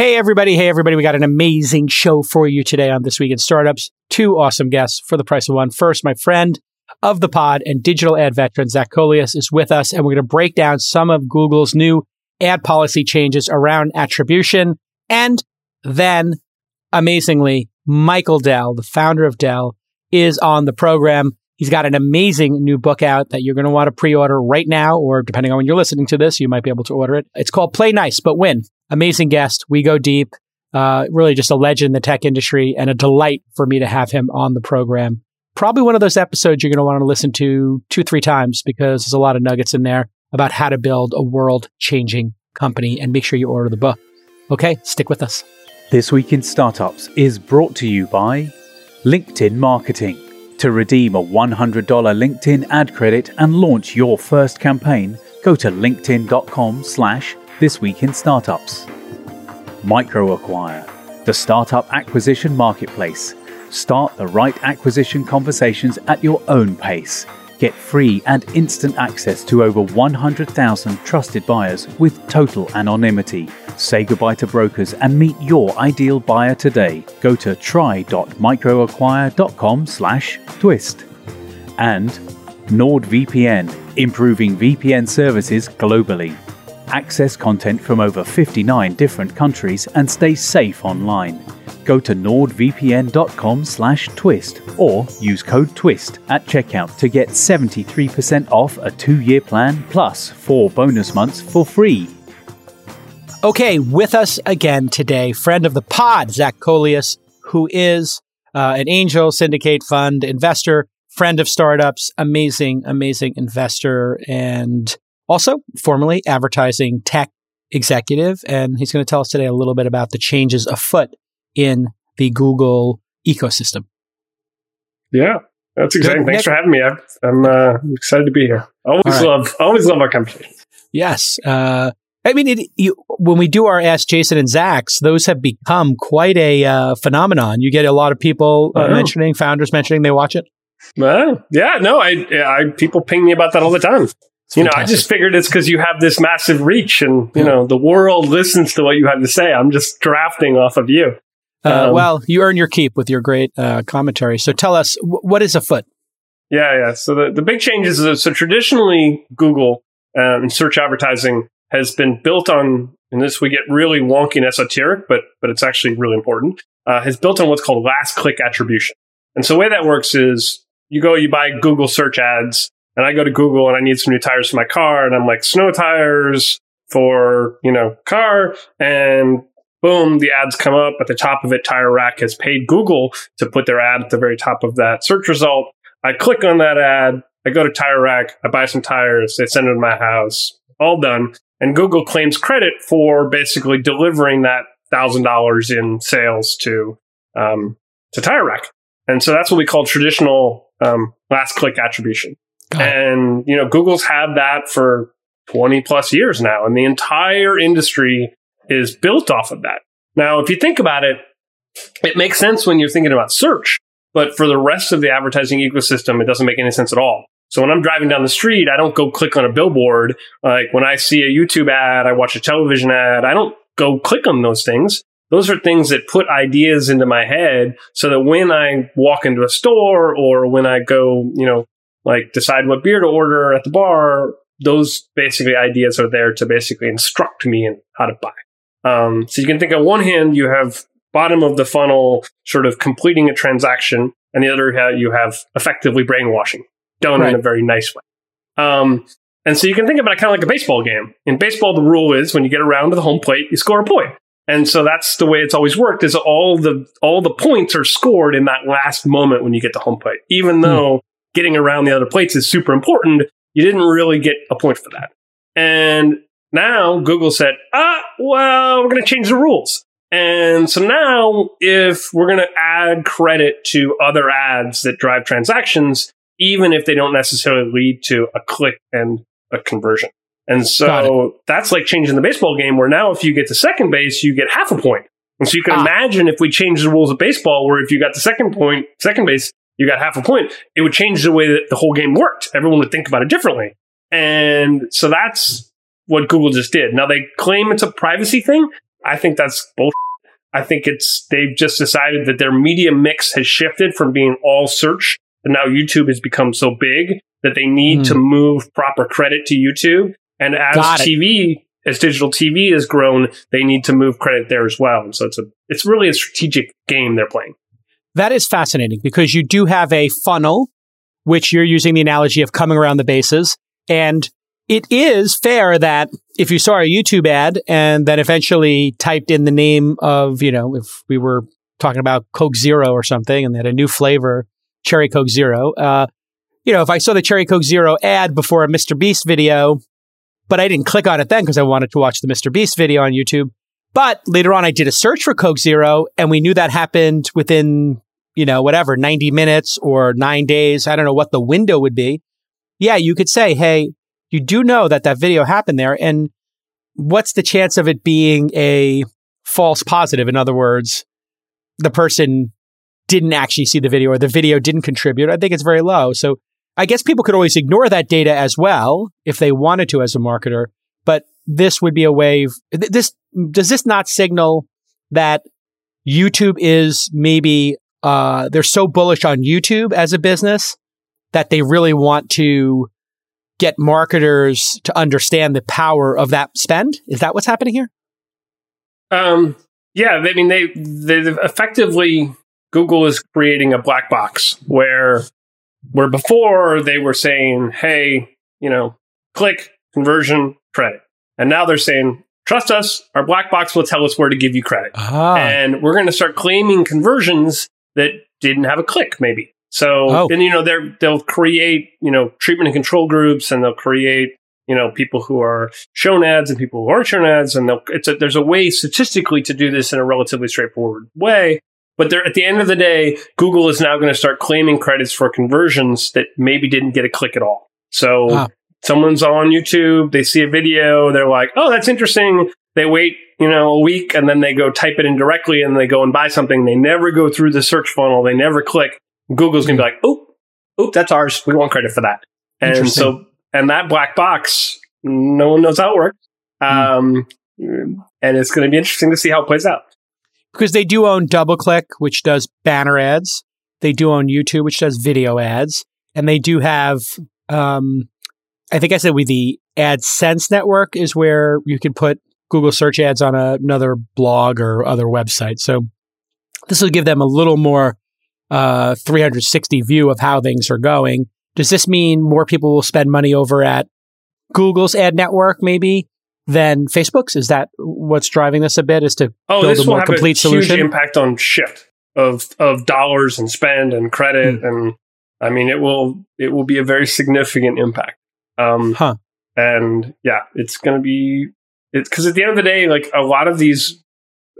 Hey, everybody. Hey, everybody. We got an amazing show for you today on This Week in Startups. Two awesome guests for the price of one. First, my friend of the pod and digital ad veteran, Zach Coelius, is with us, and we're going to break down some of Google's new ad policy changes around attribution. And then, amazingly, Michael Dell, the founder of Dell, is on the program. He's got an amazing new book out that you're going to want to pre-order right now, or depending on when you're listening to this, you might be able to order it. It's called Play Nice, but Win amazing guest. We go deep. Uh, really just a legend in the tech industry and a delight for me to have him on the program. Probably one of those episodes you're going to want to listen to two, three times because there's a lot of nuggets in there about how to build a world changing company and make sure you order the book. Okay, stick with us. This Week in Startups is brought to you by LinkedIn Marketing. To redeem a $100 LinkedIn ad credit and launch your first campaign, go to linkedin.com slash this Week in Startups. MicroAcquire, the startup acquisition marketplace. Start the right acquisition conversations at your own pace. Get free and instant access to over 100,000 trusted buyers with total anonymity. Say goodbye to brokers and meet your ideal buyer today. Go to try.microacquire.com/twist. And NordVPN, improving VPN services globally access content from over 59 different countries and stay safe online. Go to nordvpn.com/twist or use code TWIST at checkout to get 73% off a 2-year plan plus 4 bonus months for free. Okay, with us again today, friend of the pod, Zach Coelius, who is uh, an angel syndicate fund investor, friend of startups, amazing, amazing investor, and also, formerly advertising tech executive, and he's going to tell us today a little bit about the changes afoot in the Google ecosystem. Yeah, that's exciting. Thanks for having me. I'm, I'm uh, excited to be here. Always right. love, always love our conversation. Yes. Uh, I mean, it, you, when we do our Ask Jason and Zach's, those have become quite a uh, phenomenon. You get a lot of people uh, mentioning, founders mentioning they watch it. Well, yeah, no, I, I people ping me about that all the time you know, I just figured it's because you have this massive reach and, you know, the world listens to what you have to say. I'm just drafting off of you. Uh, um, well, you earn your keep with your great uh, commentary. So tell us, w- what is afoot? Yeah, yeah. So the, the big changes is so traditionally Google um, and search advertising has been built on, and this we get really wonky and esoteric, but but it's actually really important. Uh, has built on what's called last click attribution. And so the way that works is you go, you buy Google search ads, and I go to Google and I need some new tires for my car. And I'm like, snow tires for, you know, car. And boom, the ads come up at the top of it. Tire Rack has paid Google to put their ad at the very top of that search result. I click on that ad. I go to Tire Rack. I buy some tires. They send it to my house. All done. And Google claims credit for basically delivering that thousand dollars in sales to um, to Tire Rack. And so that's what we call traditional um, last click attribution. And, you know, Google's had that for 20 plus years now, and the entire industry is built off of that. Now, if you think about it, it makes sense when you're thinking about search, but for the rest of the advertising ecosystem, it doesn't make any sense at all. So when I'm driving down the street, I don't go click on a billboard. Like when I see a YouTube ad, I watch a television ad, I don't go click on those things. Those are things that put ideas into my head so that when I walk into a store or when I go, you know, like decide what beer to order at the bar. Those basically ideas are there to basically instruct me in how to buy. Um, so you can think on one hand, you have bottom of the funnel sort of completing a transaction, and the other hand, you have effectively brainwashing done right. in a very nice way. Um, and so you can think about it kind of like a baseball game. In baseball, the rule is when you get around to the home plate, you score a point. And so that's the way it's always worked is all the all the points are scored in that last moment when you get to home plate. Even hmm. though getting around the other plates is super important. You didn't really get a point for that. And now Google said, ah, well, we're going to change the rules. And so now if we're going to add credit to other ads that drive transactions, even if they don't necessarily lead to a click and a conversion. And so that's like changing the baseball game where now if you get to second base, you get half a point. And so you can ah. imagine if we change the rules of baseball where if you got the second point, second base, you got half a point, it would change the way that the whole game worked. Everyone would think about it differently. And so that's what Google just did. Now they claim it's a privacy thing, I think that's bullshit. I think it's they've just decided that their media mix has shifted from being all search, and now YouTube has become so big that they need mm. to move proper credit to YouTube. And as TV, as digital TV has grown, they need to move credit there as well. And so it's a it's really a strategic game they're playing. That is fascinating because you do have a funnel, which you're using the analogy of coming around the bases. And it is fair that if you saw a YouTube ad and then eventually typed in the name of, you know, if we were talking about Coke Zero or something and they had a new flavor, Cherry Coke Zero, uh, you know, if I saw the Cherry Coke Zero ad before a Mr. Beast video, but I didn't click on it then because I wanted to watch the Mr. Beast video on YouTube. But later on, I did a search for Coke Zero and we knew that happened within, you know, whatever, 90 minutes or nine days. I don't know what the window would be. Yeah, you could say, Hey, you do know that that video happened there. And what's the chance of it being a false positive? In other words, the person didn't actually see the video or the video didn't contribute. I think it's very low. So I guess people could always ignore that data as well if they wanted to as a marketer. But this would be a way. This does this not signal that YouTube is maybe uh, they're so bullish on YouTube as a business that they really want to get marketers to understand the power of that spend? Is that what's happening here? Um, yeah, I mean they they effectively Google is creating a black box where where before they were saying, "Hey, you know, click conversion credit," and now they're saying, "Trust us, our black box will tell us where to give you credit," ah. and we're going to start claiming conversions that didn't have a click, maybe. So oh. then you know they they'll create you know treatment and control groups, and they'll create you know people who are shown ads and people who aren't shown ads, and it's a, there's a way statistically to do this in a relatively straightforward way. But at the end of the day, Google is now going to start claiming credits for conversions that maybe didn't get a click at all. So wow. Someone's on YouTube, they see a video, they're like, "Oh, that's interesting." They wait, you know, a week, and then they go type it in directly, and they go and buy something. They never go through the search funnel. They never click Google's going to be like, oh, oh, that's ours. We want credit for that. And so, and that black box, no one knows how it works. Um, mm. And it's going to be interesting to see how it plays out. Because they do own DoubleClick, which does banner ads. They do own YouTube, which does video ads. And they do have, um, I think I said with the AdSense network is where you can put Google search ads on a, another blog or other website. So this will give them a little more uh, 360 view of how things are going. Does this mean more people will spend money over at Google's ad network, maybe than Facebook's? Is that what's driving this a bit? Is to oh, build a more complete a solution? Huge impact on shift of of dollars and spend and credit, mm. and I mean it will it will be a very significant impact. Um, huh. And yeah, it's going to be it's because at the end of the day, like a lot of these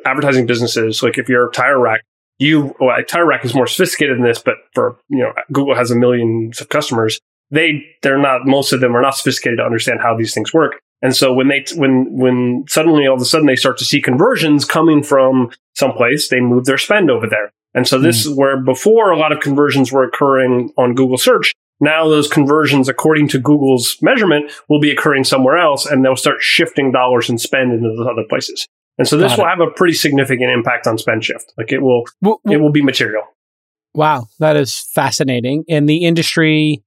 advertising businesses, like if you're a tire rack, you, well, TireRack is more sophisticated than this, but for, you know, Google has a million of customers. They, they're not, most of them are not sophisticated to understand how these things work. And so when they, when, when suddenly all of a sudden they start to see conversions coming from someplace, they move their spend over there. And so this mm. is where before a lot of conversions were occurring on Google search. Now those conversions, according to Google's measurement, will be occurring somewhere else and they'll start shifting dollars and spend into those other places. And so this Got will it. have a pretty significant impact on spend shift. Like it will, well, it will be material. Wow, that is fascinating. In the industry,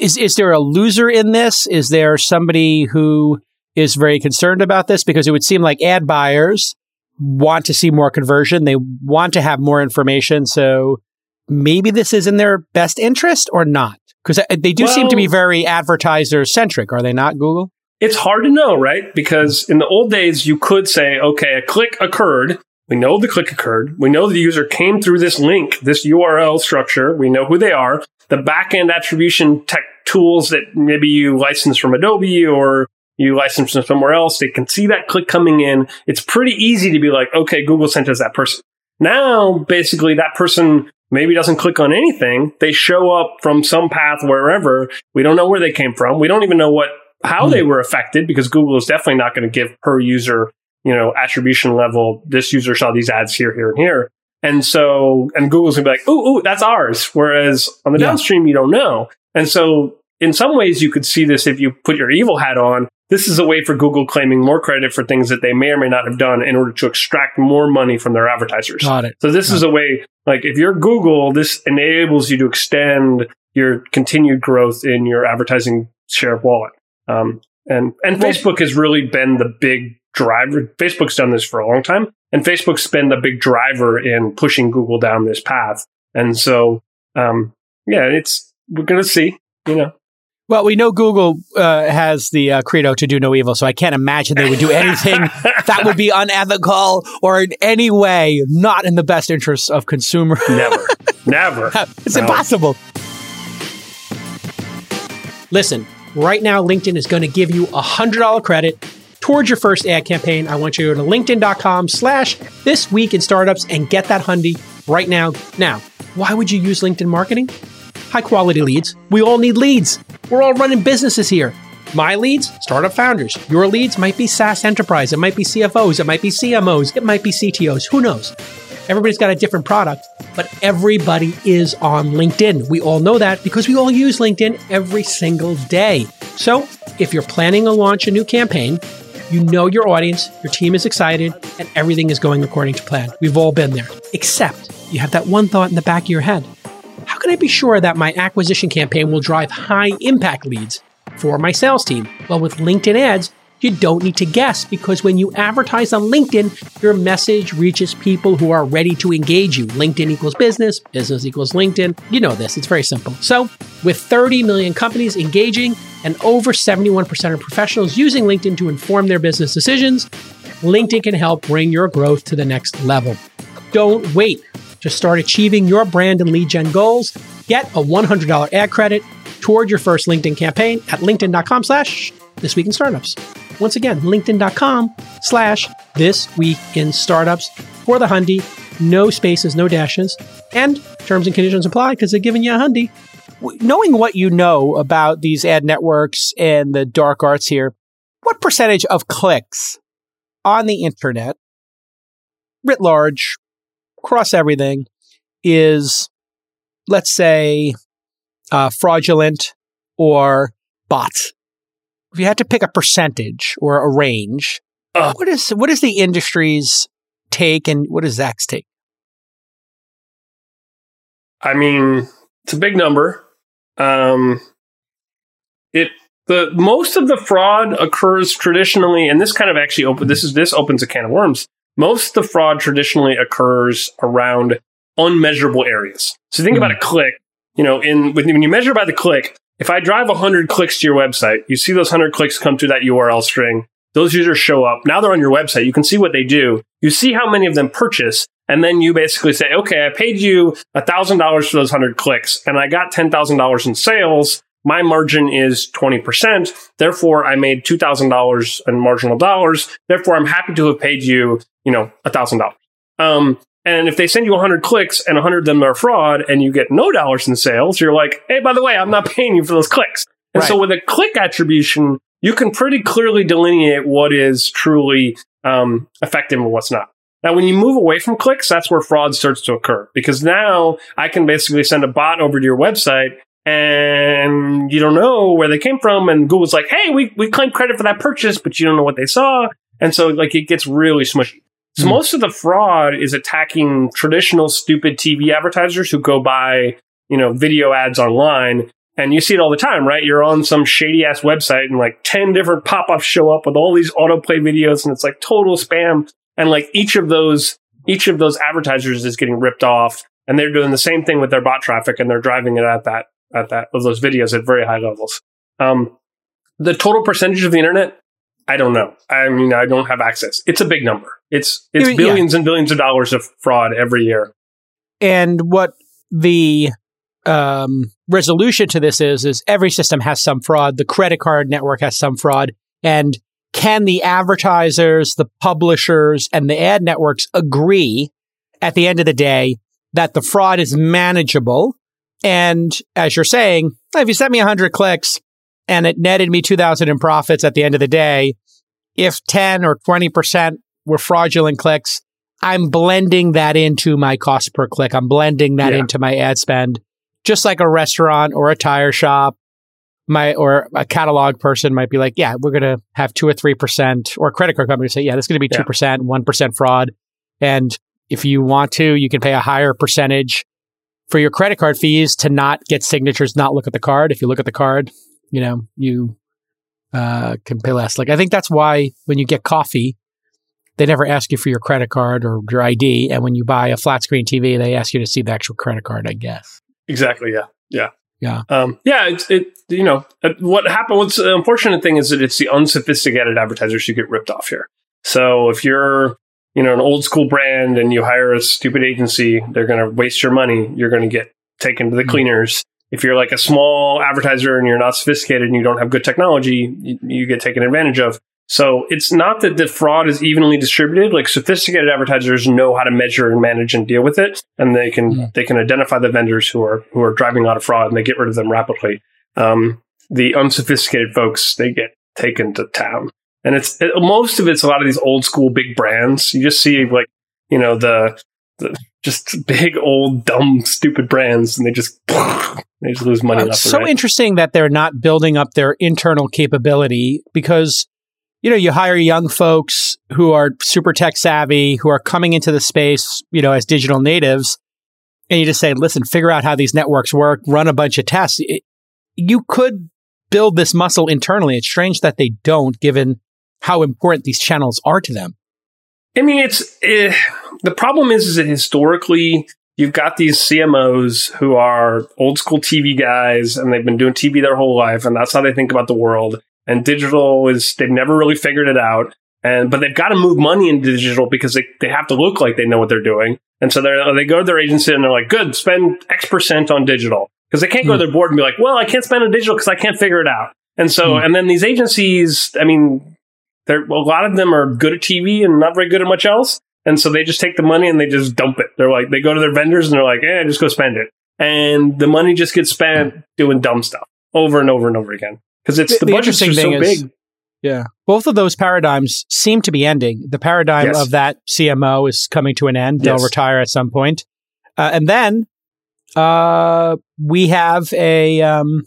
is is there a loser in this? Is there somebody who is very concerned about this? Because it would seem like ad buyers want to see more conversion. They want to have more information. So maybe this is in their best interest or not? Because they do well, seem to be very advertiser centric, are they not, Google? It's hard to know, right? Because in the old days, you could say, okay, a click occurred. We know the click occurred. We know the user came through this link, this URL structure. We know who they are. The backend attribution tech tools that maybe you license from Adobe or you license from somewhere else, they can see that click coming in. It's pretty easy to be like, okay, Google sent us that person. Now, basically, that person maybe doesn't click on anything. They show up from some path wherever. We don't know where they came from. We don't even know what how they hmm. were affected because Google is definitely not going to give per user, you know, attribution level. This user saw these ads here, here, and here. And so, and Google's gonna be like, ooh, ooh, that's ours. Whereas on the yeah. downstream, you don't know. And so, in some ways, you could see this if you put your evil hat on this is a way for Google claiming more credit for things that they may or may not have done in order to extract more money from their advertisers. Got it. So this Got is a way, like if you're Google, this enables you to extend your continued growth in your advertising share of wallet. Um, and and Well- Facebook has really been the big driver. Facebook's done this for a long time, and Facebook's been the big driver in pushing Google down this path. And so, um, yeah, it's we're gonna see. You know, Well, we know Google uh, has the uh, credo to do no evil, so I can't imagine they would do anything that would be unethical or in any way not in the best interests of consumers. never, never. it's No. impossible. Listen, right now, LinkedIn is going to give you a $100 credit towards your first ad campaign. I want you to go to linkedin.com slash this week in startups and get that hundy right now. Now, why would you use LinkedIn marketing? High quality leads. We all need leads. We're all running businesses here. My leads, startup founders. Your leads might be SaaS enterprise. It might be CFOs. It might be CMOs. It might be CTOs. Who knows? Everybody's got a different product, but everybody is on LinkedIn. We all know that because we all use LinkedIn every single day. So if you're planning to launch a new campaign, you know your audience, your team is excited, and everything is going according to plan. We've all been there. Except you have that one thought in the back of your head. Can I be sure that my acquisition campaign will drive high impact leads for my sales team? Well, with LinkedIn ads, you don't need to guess because when you advertise on LinkedIn, your message reaches people who are ready to engage you. LinkedIn equals business, business equals LinkedIn. You know this, it's very simple. So, with 30 million companies engaging and over 71% of professionals using LinkedIn to inform their business decisions, LinkedIn can help bring your growth to the next level. Don't wait to start achieving your brand and lead gen goals. Get a $100 ad credit toward your first LinkedIn campaign at linkedin.com slash this week in startups. Once again, linkedin.com slash this week in startups for the hundy. No spaces, no dashes. And terms and conditions apply because they're giving you a hundy. Knowing what you know about these ad networks and the dark arts here, what percentage of clicks on the internet, writ large, across everything, is, let's say, uh, fraudulent or bots? If you had to pick a percentage or a range, Ugh. what is what is the industry's take and what is Zach's take? I mean, it's a big number. Um, it the most of the fraud occurs traditionally, and this kind of actually open. This is this opens a can of worms. Most of the fraud traditionally occurs around unmeasurable areas. So think about a hmm. click. You know, in when, when you measure by the click, if I drive 100 clicks to your website, you see those 100 clicks come through that URL string. Those users show up. Now they're on your website. You can see what they do. You see how many of them purchase. And then you basically say, okay, I paid you $1,000 for those 100 clicks and I got $10,000 in sales. My margin is 20%. Therefore, I made $2,000 in marginal dollars. Therefore, I'm happy to have paid you, you know, $1,000. Um, and if they send you 100 clicks and 100 of them are fraud and you get no dollars in sales, you're like, hey, by the way, I'm not paying you for those clicks. And so with a click attribution, you can pretty clearly delineate what is truly um, effective and what's not. Now, when you move away from clicks, that's where fraud starts to occur because now I can basically send a bot over to your website and you don't know where they came from. And Google's like, hey, we, we claim credit for that purchase, but you don't know what they saw. And so, like, it gets really smushy. So Hmm. most of the fraud is attacking traditional stupid TV advertisers who go buy, you know, video ads online. And you see it all the time, right? You're on some shady ass website and like 10 different pop-ups show up with all these autoplay videos and it's like total spam. And like each of those, each of those advertisers is getting ripped off and they're doing the same thing with their bot traffic and they're driving it at that, at that, of those videos at very high levels. Um, the total percentage of the internet, I don't know. I mean, I don't have access. It's a big number. It's it's Yeah. billions and billions of dollars of fraud every year. And what the um, resolution to this is is every system has some fraud. The credit card network has some fraud, and can the advertisers, the publishers, and the ad networks agree at the end of the day that the fraud is manageable? And as you're saying, if you sent me 100 clicks and it netted me 2000 in profits at the end of the day, if 10 or 20% were fraudulent clicks, I'm blending that into my cost per click. I'm blending that Yeah. into my ad spend, just like a restaurant or a tire shop my or a catalog person might be like, yeah, we're going to have two or three percent, or a credit card company say, yeah, this is going to be two percent, one percent fraud, and if you want to, you can pay a higher percentage for your credit card fees to not get signatures, not look at the card. If you look at the card, you know you uh, can pay less. Like I think that's why when you get coffee, they never ask you for your credit card or your ID, and when you buy a flat screen TV, they ask you to see the actual credit card. I guess. Exactly. Yeah. Yeah. Yeah. Um, yeah. It's, it, you know, uh, what happened, what's the unfortunate thing is that it's the unsophisticated advertisers who get ripped off here. So if you're, you know, an old school brand and you hire a stupid agency, they're going to waste your money. You're going to get taken to the mm-hmm. cleaners. If you're like a small advertiser and you're not sophisticated and you don't have good technology, you, you get taken advantage of. So it's not that the fraud is evenly distributed. Like sophisticated advertisers know how to measure and manage and deal with it, and they can mm. they can identify the vendors who are who are driving a lot of fraud and they get rid of them rapidly. Um, the unsophisticated folks they get taken to town, and it's it, most of it's a lot of these old school big brands. You just see like you know the the just big old dumb stupid brands, and they just they just lose money. Uh, it's so right. interesting that they're not building up their internal capability because you know, you hire young folks who are super tech savvy, who are coming into the space, you know, as digital natives, and you just say, listen, figure out how these networks work, run a bunch of tests. It, you could build this muscle internally. It's strange that they don't, given how important these channels are to them. I mean, it's eh, the problem is, is that historically you've got these CMOs who are old school TV guys and they've been doing TV their whole life, and that's how they think about the world and digital is they've never really figured it out. And but they've got to move money into digital because they, they have to look like they know what they're doing. And so they they go to their agency and they're like, "Good, spend X percent on digital," because they can't go to hmm. their board and be like, "Well, I can't spend on digital because I can't figure it out." And so, mm. and then these agencies, I mean, they're a lot of them are good at TV and not very good at much else. And so they just take the money and they just dump it. They're like, they go to their vendors and they're like, "Eh, just go spend it." And the money just gets spent doing dumb stuff over and over and over again because it's the, the, the interesting thing so is, big. Yeah, both of those paradigms seem to be ending. The paradigm yes. of that CMO is coming to an end; they'll retire at some point. Uh, and then uh, we have a um,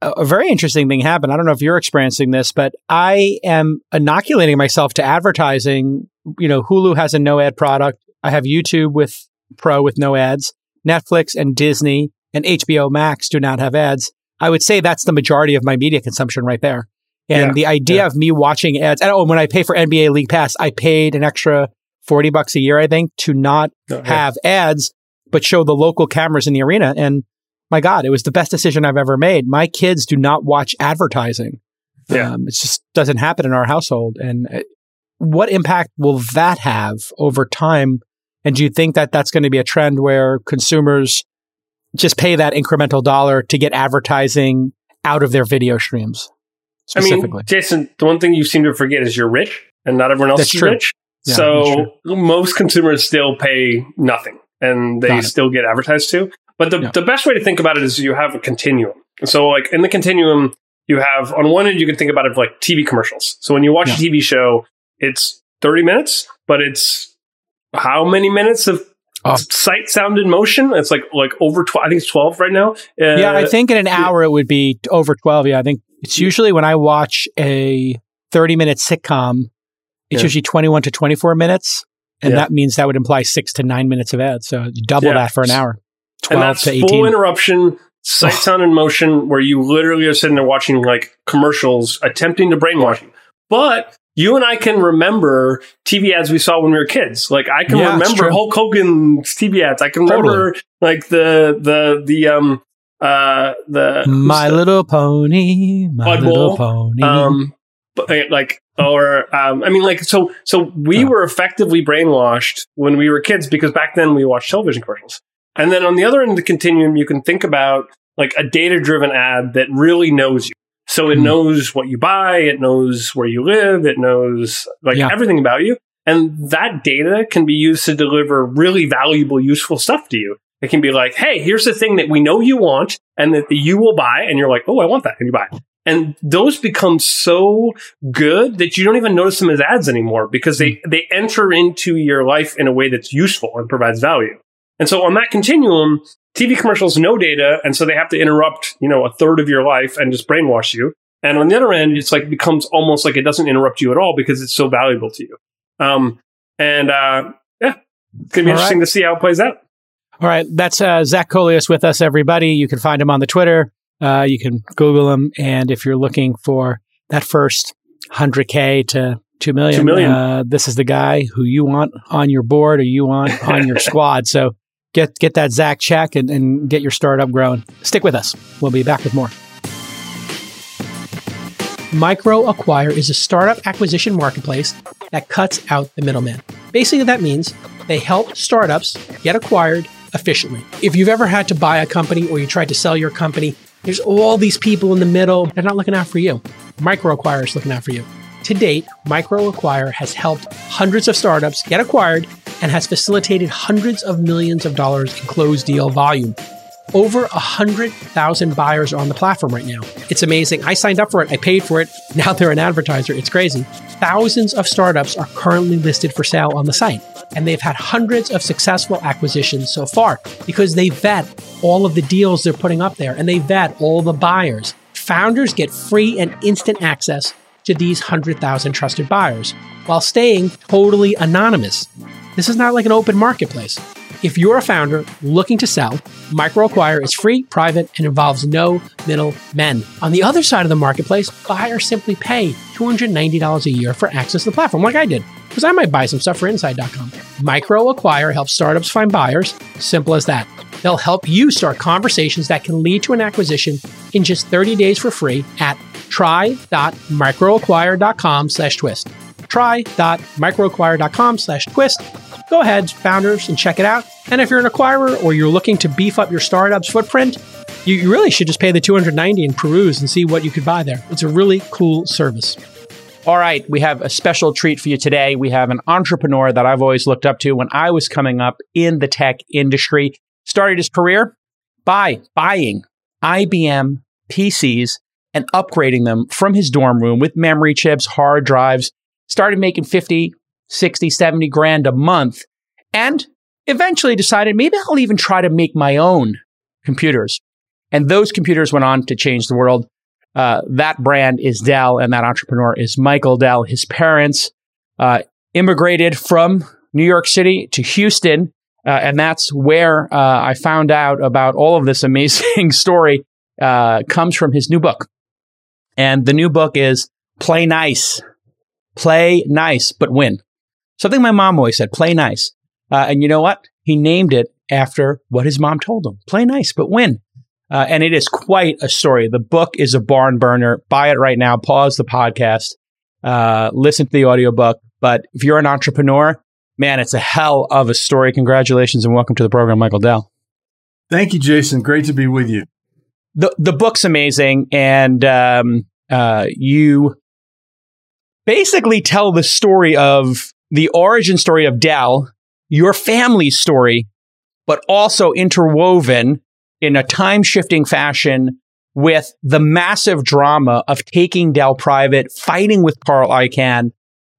a very interesting thing happened. I don't know if you're experiencing this, but I am inoculating myself to advertising. You know, Hulu has a no ad product. I have YouTube with Pro with no ads. Netflix and Disney and HBO Max do not have ads. I would say that's the majority of my media consumption right there. And yeah, the idea yeah. of me watching ads, and oh, when I pay for NBA League Pass, I paid an extra 40 bucks a year, I think, to not oh, have ads, but show the local cameras in the arena. And my God, it was the best decision I've ever made. My kids do not watch advertising. Yeah. Um, it just doesn't happen in our household. And uh, what impact will that have over time? And do you think that that's going to be a trend where consumers just pay that incremental dollar to get advertising out of their video streams. I mean, Jason, the one thing you seem to forget is you're rich and not everyone else that's is true. rich. Yeah, so most consumers still pay nothing and they still get advertised to. But the, yeah. the best way to think about it is you have a continuum. So like in the continuum, you have on one end, you can think about it like TV commercials. So when you watch yeah. a TV show, it's 30 minutes, but it's how many minutes of Oh. Sight, sound, and motion. It's like like over. twelve. I think it's twelve right now. Uh, yeah, I think in an hour it would be over twelve. Yeah, I think it's usually when I watch a thirty-minute sitcom, it's yeah. usually twenty-one to twenty-four minutes, and yeah. that means that would imply six to nine minutes of ads. So you double yeah. that for an hour. Twelve and that's to eighteen. Full interruption, sight, sound, and motion, where you literally are sitting there watching like commercials, attempting to brainwash you. But you and I can remember TV ads we saw when we were kids. Like I can yeah, remember Hulk Hogan's TV ads. I can remember like the the the um uh the My Little Pony, My Little Pony. Um, eh, like or um, I mean, like so. So we oh. were effectively brainwashed when we were kids because back then we watched television commercials. And then on the other end of the continuum, you can think about like a data driven ad that really knows you. So it mm. knows what you buy, it knows where you live, it knows like yeah. everything about you. And that data can be used to deliver really valuable, useful stuff to you. It can be like, hey, here's the thing that we know you want and that you will buy. And you're like, oh, I want that. And you buy it. And those become so good that you don't even notice them as ads anymore because they, hmm. they enter into your life in a way that's useful and provides value. And so on that continuum, TV commercials no data, and so they have to interrupt, you know, a third of your life and just brainwash you. And on the other end, it's like it becomes almost like it doesn't interrupt you at all because it's so valuable to you. Um, and uh, yeah, it's gonna be All interesting right. to see how it plays out. All right, that's uh, Zach Coelius with us, everybody. You can find him on the Twitter. Uh, you can Google him, and if you're looking for that first 100k to 2 million, 2 million. Uh, this is the guy who you want on your board or you want on your squad. So get get that Zach check and, and get your startup growing. Stick with us. We'll be back with more. Micro Acquire is a startup acquisition marketplace that cuts out the middleman. Basically, that means they help startups get acquired efficiently. If you've ever had to buy a company or you tried to sell your company, there's all these people in the middle. They're not looking out for you. Micro Acquire is looking out for you. To date, Micro Acquire has helped hundreds of startups get acquired and has facilitated hundreds of millions of dollars in closed deal volume. Over 100,000 buyers are on the platform right now. It's amazing. I signed up for it, I paid for it. Now they're an advertiser. It's crazy. Thousands of startups are currently listed for sale on the site, and they've had hundreds of successful acquisitions so far because they vet all of the deals they're putting up there and they vet all the buyers. Founders get free and instant access to these 100,000 trusted buyers while staying totally anonymous. This is not like an open marketplace. If you're a founder looking to sell, MicroAcquire is free, private, and involves no middle men. On the other side of the marketplace, buyers simply pay $290 a year for access to the platform, like I did, because I might buy some stuff for Inside.com. MicroAcquire helps startups find buyers, simple as that. They'll help you start conversations that can lead to an acquisition in just 30 days for free at try.microacquire.com slash twist. Try.microacquire.com slash twist. Go ahead, founders, and check it out. And if you're an acquirer or you're looking to beef up your startup's footprint, you, really should just pay the 290 and peruse and see what you could buy there. It's a really cool service. All right, we have a special treat for you today. We have an entrepreneur that I've always looked up to when I was coming up in the tech industry. Started his career by buying IBM PCs and upgrading them from his dorm room with memory chips, hard drives. Started making 50, 60, 70 grand a month and eventually decided maybe I'll even try to make my own computers. And those computers went on to change the world. Uh, that brand is Dell, and that entrepreneur is Michael Dell. His parents uh, immigrated from New York City to Houston, uh, and that's where uh, I found out about all of this amazing story. Uh, comes from his new book, and the new book is "Play Nice, Play Nice, but Win." Something my mom always said: "Play nice." Uh, and you know what? He named it after what his mom told him: "Play nice, but win." Uh, and it is quite a story. The book is a barn burner. Buy it right now. Pause the podcast. Uh, listen to the audiobook. But if you're an entrepreneur, man, it's a hell of a story. Congratulations and welcome to the program, Michael Dell. Thank you, Jason. Great to be with you. The the book's amazing, and um, uh, you basically tell the story of the origin story of Dell, your family's story, but also interwoven in a time shifting fashion with the massive drama of taking Dell private, fighting with Carl Icahn,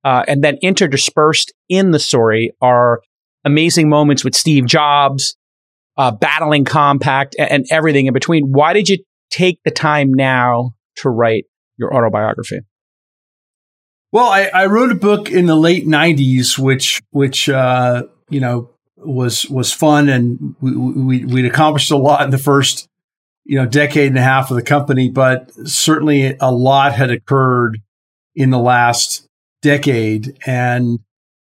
uh, and then interdispersed in the story are amazing moments with Steve Jobs, uh, battling Compaq, and, and everything in between. Why did you take the time now to write your autobiography? Well, I, I wrote a book in the late '90s, which which uh, you know was was fun, and we, we we'd accomplished a lot in the first you know decade and a half of the company, but certainly a lot had occurred in the last decade, and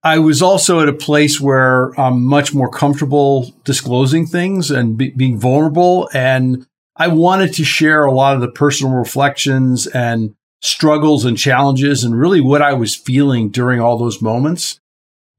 I was also at a place where I'm much more comfortable disclosing things and be, being vulnerable, and I wanted to share a lot of the personal reflections and struggles and challenges and really what I was feeling during all those moments.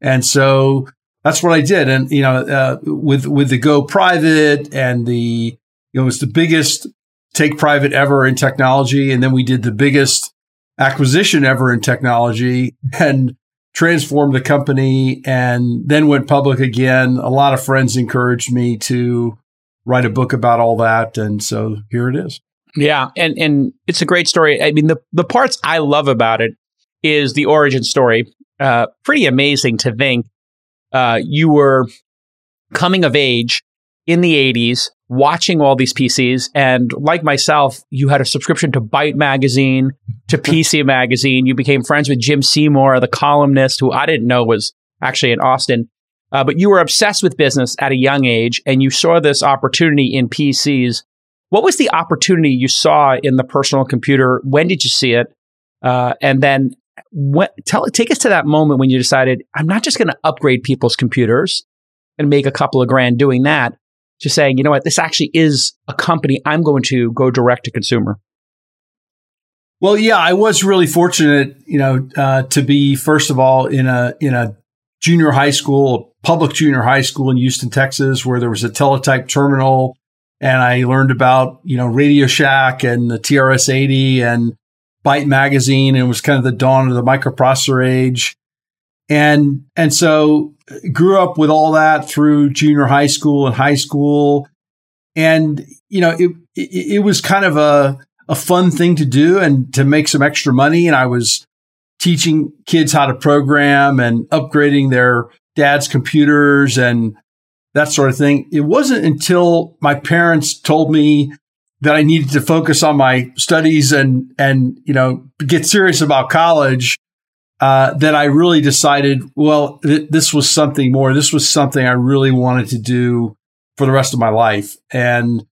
And so that's what I did. And, you know, uh, with, with the go private and the, you know, it was the biggest take private ever in technology. And then we did the biggest acquisition ever in technology and transformed the company and then went public again. A lot of friends encouraged me to write a book about all that. And so here it is. Yeah, and and it's a great story. I mean, the the parts I love about it is the origin story. Uh, pretty amazing to think uh, you were coming of age in the 80s watching all these PCs. And like myself, you had a subscription to Byte Magazine, to PC Magazine. You became friends with Jim Seymour, the columnist, who I didn't know was actually in Austin. Uh, but you were obsessed with business at a young age and you saw this opportunity in PCs. What was the opportunity you saw in the personal computer? When did you see it? Uh, and then what, tell, take us to that moment when you decided, I'm not just going to upgrade people's computers and make a couple of grand doing that to saying, you know what, this actually is a company I'm going to go direct to consumer? Well, yeah, I was really fortunate, you know, uh, to be first of all in a in a junior high school, public junior high school in Houston, Texas, where there was a teletype terminal, and I learned about you know Radio Shack and the TRS-80 and Byte Magazine, and it was kind of the dawn of the microprocessor age, and and so grew up with all that through junior high school and high school. And, you know, it, it, it was kind of a, a fun thing to do and to make some extra money. And I was teaching kids how to program and upgrading their dad's computers and that sort of thing. It wasn't until my parents told me that I needed to focus on my studies and, and, you know, get serious about college uh, that I really decided, well, th- this was something more. This was something I really wanted to do for the rest of my life. And,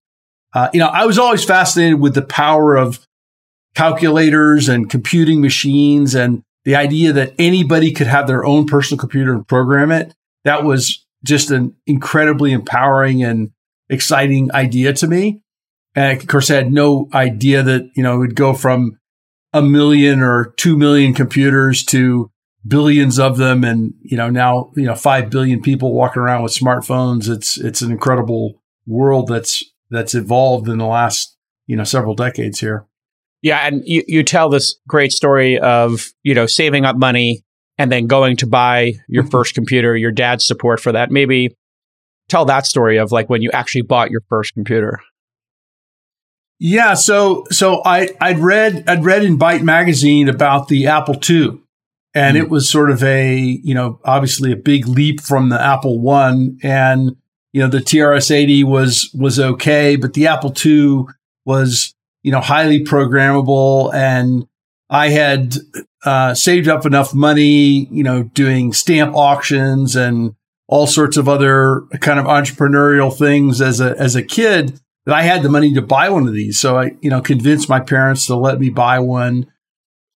uh, you know, I was always fascinated with the power of calculators and computing machines and the idea that anybody could have their own personal computer and program it. That was just an incredibly empowering and exciting idea to me. And of course, I had no idea that, you know, it would go from a million or two million computers to billions of them and you know now you know 5 billion people walking around with smartphones it's it's an incredible world that's that's evolved in the last you know several decades here yeah and you you tell this great story of you know saving up money and then going to buy your mm-hmm. first computer your dad's support for that maybe tell that story of like when you actually bought your first computer yeah, so so I I'd read I'd read in Byte magazine about the Apple II, and mm. it was sort of a you know obviously a big leap from the Apple One, and you know the TRS-80 was was okay, but the Apple II was you know highly programmable, and I had uh, saved up enough money, you know, doing stamp auctions and all sorts of other kind of entrepreneurial things as a as a kid that I had the money to buy one of these. So I, you know, convinced my parents to let me buy one.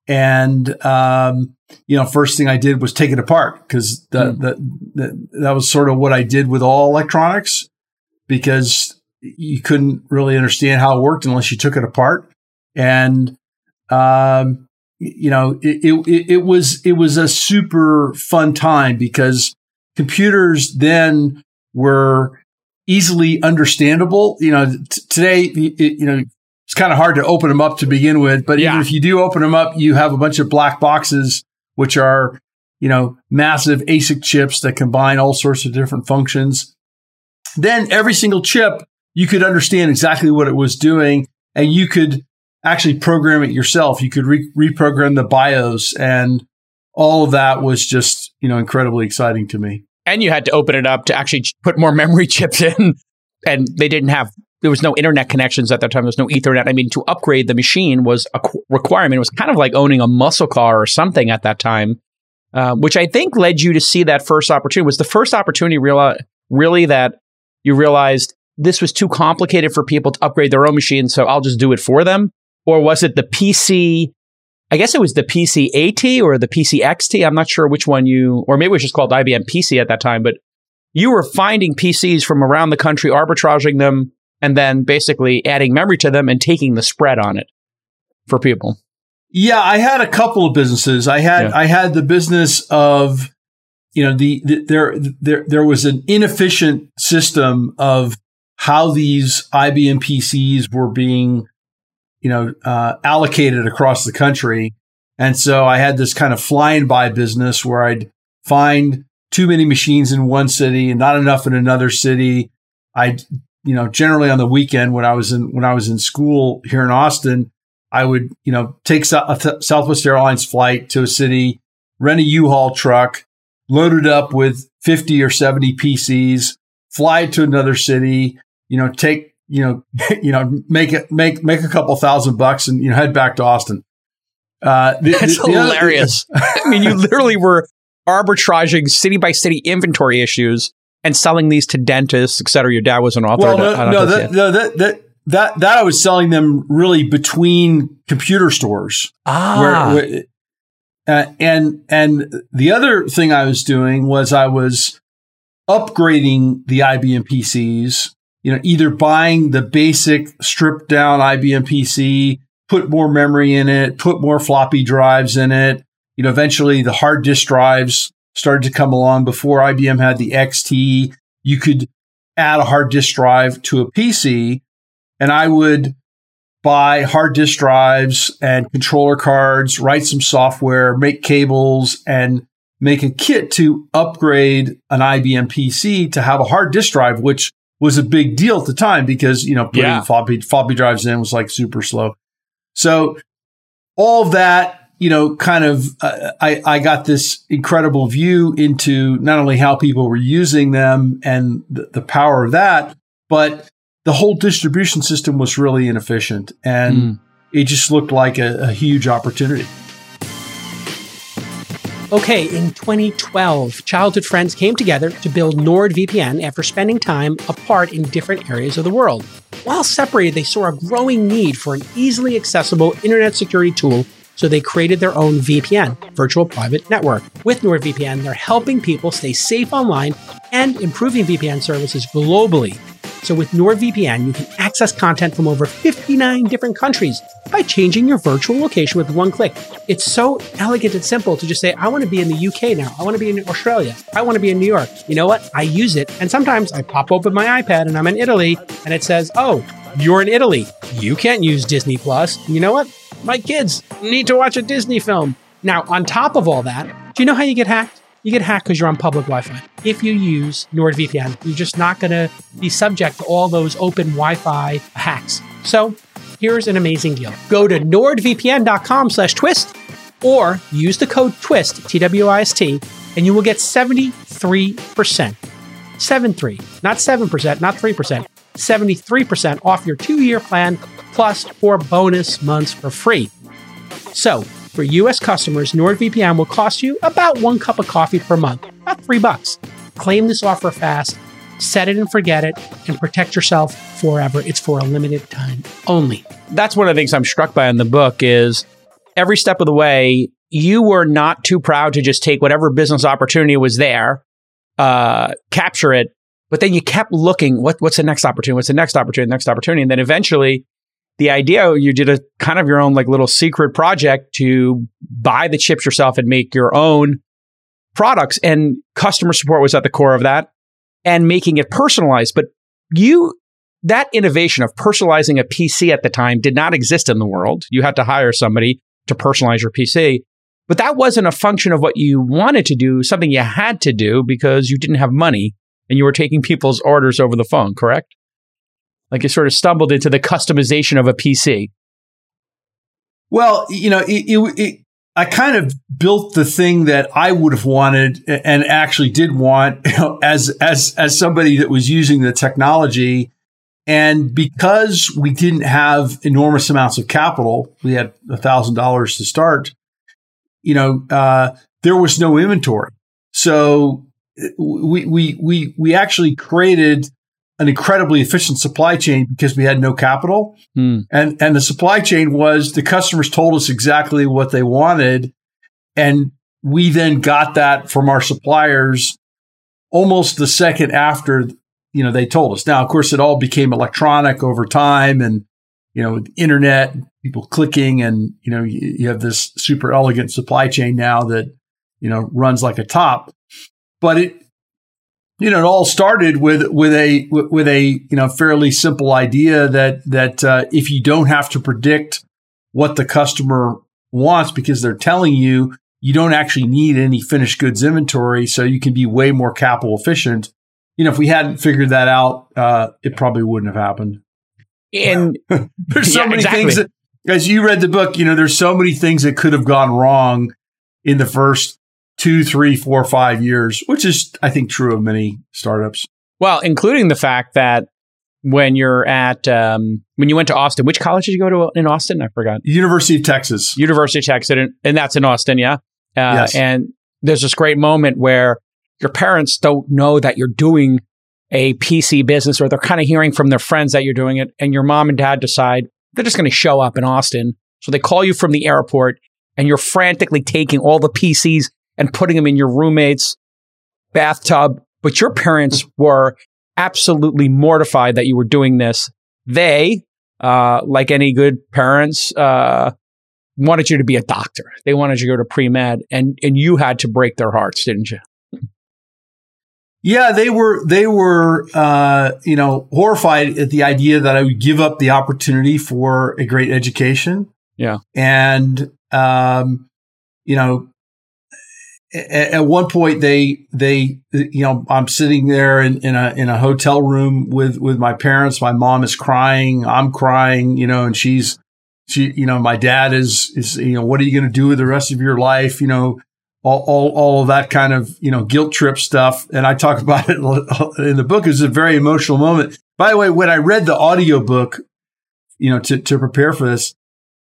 And, um, you know, first thing I did was take it apart because that, mm. that, that, that was sort of what I did with all electronics because you couldn't really understand how it worked unless you took it apart. And, um, you know, it, it, it was, it was a super fun time because computers then were, easily understandable. You know, t- today, it, you know, it's kind of hard to open them up to begin with, but yeah. even if you do open them up, you have a bunch of black boxes, which are, you know, massive ASIC chips that combine all sorts of different functions. Then every single chip, you could understand exactly what it was doing and you could actually program it yourself. You could re- reprogram the BIOS and all of that was just, you know, incredibly exciting to me. And you had to open it up to actually put more memory chips in and they didn't have there was no internet connections at that time. There was no ethernet. I mean to upgrade the machine was a requirement. It was kind of like owning a muscle car or something at that time uh, which i think led you to see that first opportunity. Was the first opportunity real, really that you realized this was too complicated for people to upgrade their own machine so i'll just do it for them or was it the pc I guess it was the PC AT or the PC XT. I'm not sure which one you, or maybe it was just called IBM PC at that time, but you were finding PCs from around the country, arbitraging them, and then basically adding memory to them and taking the spread on it for people. Yeah, I had a couple of businesses. I had yeah. I had the business of you know the, the there there there was an inefficient system of how these IBM PCs were being you know, uh, allocated across the country. And so I had this kind of flying by business where I'd find too many machines in one city and not enough in another city. I, you know, generally on the weekend when I was in, when I was in school here in Austin, I would, you know, take a Southwest Airlines flight to a city, rent a U-Haul truck, load it up with 50 or 70 PCs, fly to another city, you know, take, you know, you know, make it, make, make a couple thousand bucks and, you know, head back to Austin. Uh, the, That's the, hilarious. The I mean, you literally were arbitraging city by city inventory issues and selling these to dentists, et cetera. Your dad was an author. Well, no, no, that, no that, that, that, that I was selling them really between computer stores. Ah. Where, where, uh, and and the other thing I was doing was I was upgrading the IBM PCs. You know, either buying the basic stripped down IBM PC, put more memory in it, put more floppy drives in it. You know, eventually the hard disk drives started to come along before IBM had the XT. You could add a hard disk drive to a PC and I would buy hard disk drives and controller cards, write some software, make cables, and make a kit to upgrade an IBM PC to have a hard disk drive, which was a big deal at the time because, you know, putting yeah. floppy, floppy drives in was like super slow. So all that, you know, kind of, uh, I, I got this incredible view into not only how people were using them and the, the power of that, but the whole distribution system was really inefficient and mm. it just looked like a, a huge opportunity. Okay, in 2012, childhood friends came together to build NordVPN after spending time apart in different areas of the world. While separated, they saw a growing need for an easily accessible internet security tool, so they created their own VPN, Virtual Private Network. With NordVPN, they're helping people stay safe online and improving VPN services globally so with NordVPN, you can access content from over 59 different countries by changing your virtual location with one click. It's so elegant and simple to just say, I want to be in the UK now. I want to be in Australia. I want to be in New York. You know what? I use it. And sometimes I pop open my iPad and I'm in Italy and it says, oh, you're in Italy. You can't use Disney Plus. You know what? My kids need to watch a Disney film. Now, on top of all that, do you know how you get hacked? You get hacked because you're on public Wi-Fi. If you use NordVPN, you're just not going to be subject to all those open Wi-Fi hacks. So here's an amazing deal. Go to nordvpn.com slash twist or use the code TWIST, T-W-I-S-T, and you will get 73%. 73, not 7%, not 3%, 73% off your two-year plan plus four bonus months for free. So for US customers, NordVPN will cost you about one cup of coffee per month, about three bucks. Claim this offer fast, set it and forget it, and protect yourself forever. It's for a limited time only. That's one of the things I'm struck by in the book is every step of the way, you were not too proud to just take whatever business opportunity was there, uh, capture it, but then you kept looking, what, what's the next opportunity? What's the next opportunity? Next opportunity. And then eventually the idea you did a kind of your own like little secret project to buy the chips yourself and make your own products and customer support was at the core of that and making it personalized. But you that innovation of personalizing a PC at the time did not exist in the world. You had to hire somebody to personalize your PC but that wasn't a function of what you wanted to do something you had to do because you didn't have money and you were taking people's orders over the phone correct like you sort of stumbled into the customization of a PC. Well, you know, it, it, it, I kind of built the thing that I would have wanted and actually did want you know, as as as somebody that was using the technology. And because we didn't have enormous amounts of capital, we had a thousand dollars to start. You know, uh, there was no inventory, so we we we we actually created an incredibly efficient supply chain because we had no capital. Hmm. And, and the supply chain was the customers told us exactly what they wanted. And we then got that from our suppliers almost the second after, you know, they told us. Now, of course, it all became electronic over time and, you know, internet, people clicking and, you know, you, you have this super elegant supply chain now that, you know, runs like a top. But it, you know, it all started with with a with a you know fairly simple idea that that uh, if you don't have to predict what the customer wants because they're telling you, you don't actually need any finished goods inventory, so you can be way more capital efficient. You know, if we hadn't figured that out, uh, it probably wouldn't have happened. And there's so yeah, many exactly. things that, as you read the book, you know, there's so many things that could have gone wrong in the first two, three, four, five years, which is, I think, true of many startups. Well, including the fact that when you're at um, when you went to Austin, which college did you go to in Austin? I forgot. University of Texas. University of Texas, and, and that's in Austin, yeah. Uh, Yes. And there's this great moment where your parents don't know that you're doing a PC business, or they're kind of hearing from their friends that you're doing it, and your mom and dad decide they're just going to show up in Austin. So they call you from the airport, and you're frantically taking all the PCs and putting them in your roommate's bathtub. But your parents were absolutely mortified that you were doing this. They, uh, like any good parents, uh, wanted you to be a doctor. They wanted you to go to pre med, and and you had to break their hearts, didn't you? Yeah, they were they were uh, you know horrified at the idea that I would give up the opportunity for a great education. Yeah. and um, you know, at, one point they they you know I'm sitting there in, in a in a hotel room with with my parents. My mom is crying. I'm crying. You know, and she's she you know my dad is is you know what are you going to do with the rest of your life? You know all, all, all of that kind of, you know, guilt trip stuff. And I talk about it in the book. It's a very emotional moment. By the way, when I read the audiobook, you know, to, to prepare for this,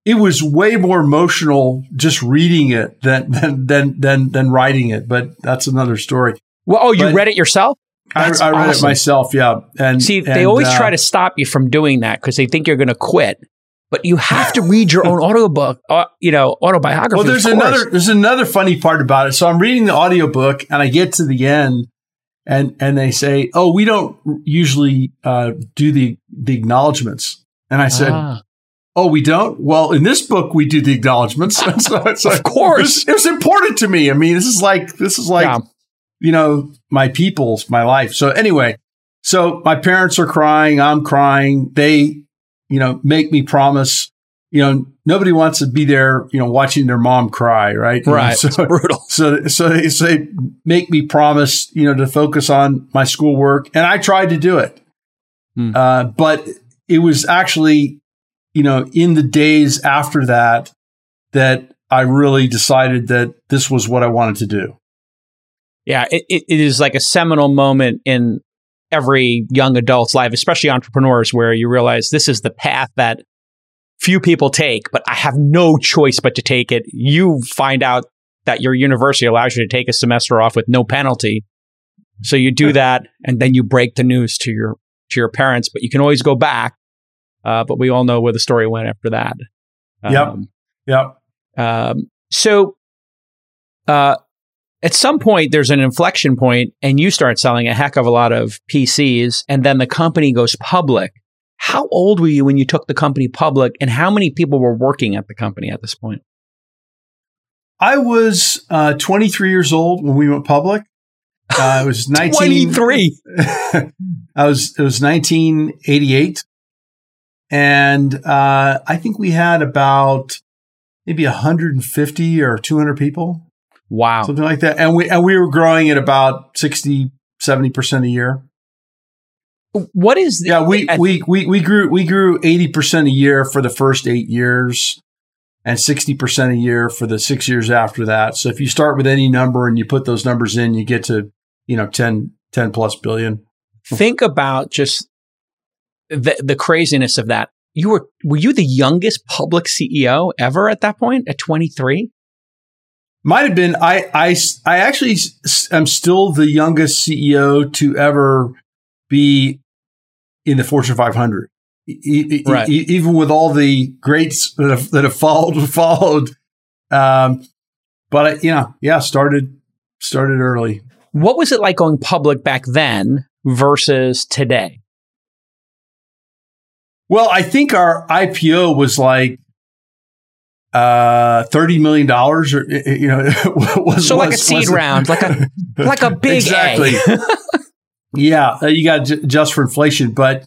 it was way more emotional just reading it than, than, than, than, than writing it. But that's another story. Well, oh, you But- read it yourself? I, That's I read awesome. it myself. Yeah. And See, they always uh, try to stop you from doing that because they think you're going to quit. But you have to read your own audiobook, uh, you know, autobiography. Well, there's another there's another funny part about it. So I'm reading the audiobook and I get to the end and and they say, "Oh, we don't usually uh, do the the acknowledgments." And I said, Ah. "Oh, we don't." Well, in this book, we do the acknowledgments. So it's like, Of course. it was, important to me. I mean, this is like this is like Yeah. you know my people's my life. So anyway, so my parents are crying. I'm crying. They you know make me promise. You know, nobody wants to be there. You know, watching their mom cry, right? Right. so, brutal. so, so they say, make me promise, you know, to focus on my schoolwork. And I tried to do it. Hmm. Uh, but it was actually, you know, in the days after that, that I really decided that this was what I wanted to do. Yeah, it, it, is like a seminal moment in every young adult's life, especially entrepreneurs, where you realize this is the path that few people take, but I have no choice but to take it. You find out that your university allows you to take a semester off with no penalty. So you do that and then you break the news to your to your parents, but you can always go back. Uh, but we all know where the story went after that. Yep. Um, Yep. um, so, uh, at some point, there's an inflection point, and you start selling a heck of a lot of PCs, and then the company goes public. How old were you when you took the company public, and how many people were working at the company at this point? I was uh, 23 years old when we went public. Uh, it was 19. 23. I was it was 1988, and uh, I think we had about maybe 150 or 200 people, Wow. something like that, and we and we were growing at about 60, 70 percent a year. What is the, Yeah, we we we we grew we grew 80 percent a year for the first eight years. And 60% a year for the six years after that. So if you start with any number and you put those numbers in, you get to, you know, 10, 10 plus billion. think about just the the craziness of that. You were were you the youngest public CEO ever at that point at 23? Might have been. I I I actually am still the youngest CEO to ever be in the Fortune 500. E- Right. e- even with all the greats that have, that have followed, followed. Um, but I, you know, yeah, started, started early. What was it like going public back then versus today? Well, I think our IPO was like, uh, $30 million or, you know, was, So like a seed round, like a like a big exactly. A. Yeah, uh, you got to adjust for inflation, but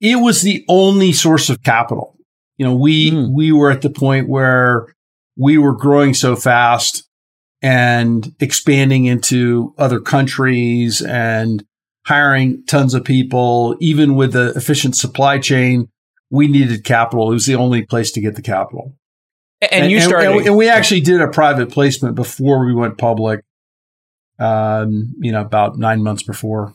it was the only source of capital. You know, we Hmm. we were at the point where we were growing so fast and expanding into other countries and hiring tons of people. Even with the efficient supply chain, we needed capital. It was the only place to get the capital. and, you started. and, and we actually did a private placement before we went public. Um, you know, about nine months before.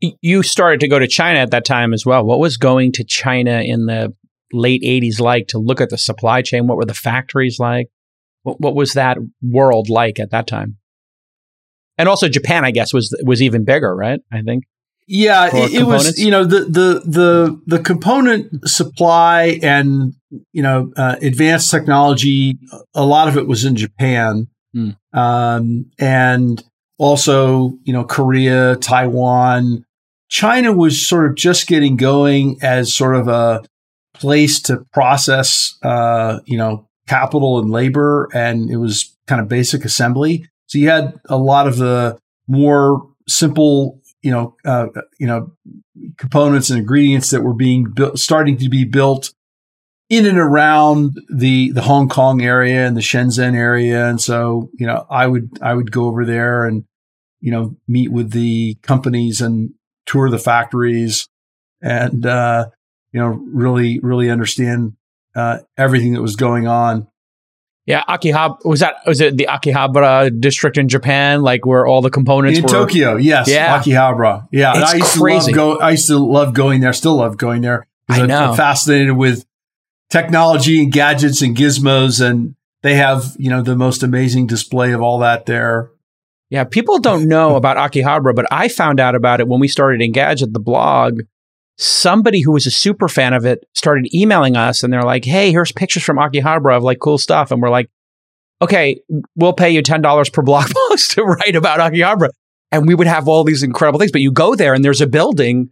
You started to go to China at that time as well. What was going to China in the late 80s like to look at the supply chain? What were the factories like? What, what was that world like at that time? And also Japan, I guess, was was even bigger, right? I think. Yeah, it, it was. You know, the the the the component supply and you know uh, advanced technology. A lot of it was in Japan, mm. um, and also you know Korea, Taiwan. China was sort of just getting going as sort of a place to process, uh, you know, capital and labor, and it was kind of basic assembly. So you had a lot of the more simple, you know, uh, you know, components and ingredients that were being built, starting to be built in and around the the Hong Kong area and the Shenzhen area. And so, you know, I would I would go over there and you know meet with the companies and tour the factories and uh, you know really really understand uh, everything that was going on. Yeah, Akihabara was that was it the Akihabara district in Japan, like where all the components in were? Tokyo? Yes, yeah, Akihabara. Yeah, it's I used crazy. to love go. I used to love going there. Still love going there. I know. I'm fascinated with technology and gadgets and gizmos, and they have you know the most amazing display of all that there. Yeah, people don't know about Akihabara, but I found out about it when we started Engadget, the blog somebody who was a super fan of it started emailing us and they're like, hey, here's pictures from Akihabara of like cool stuff. And we're like, okay, we'll pay you $10 per blog post to write about Akihabara. And we would have all these incredible things. But you go there and there's a building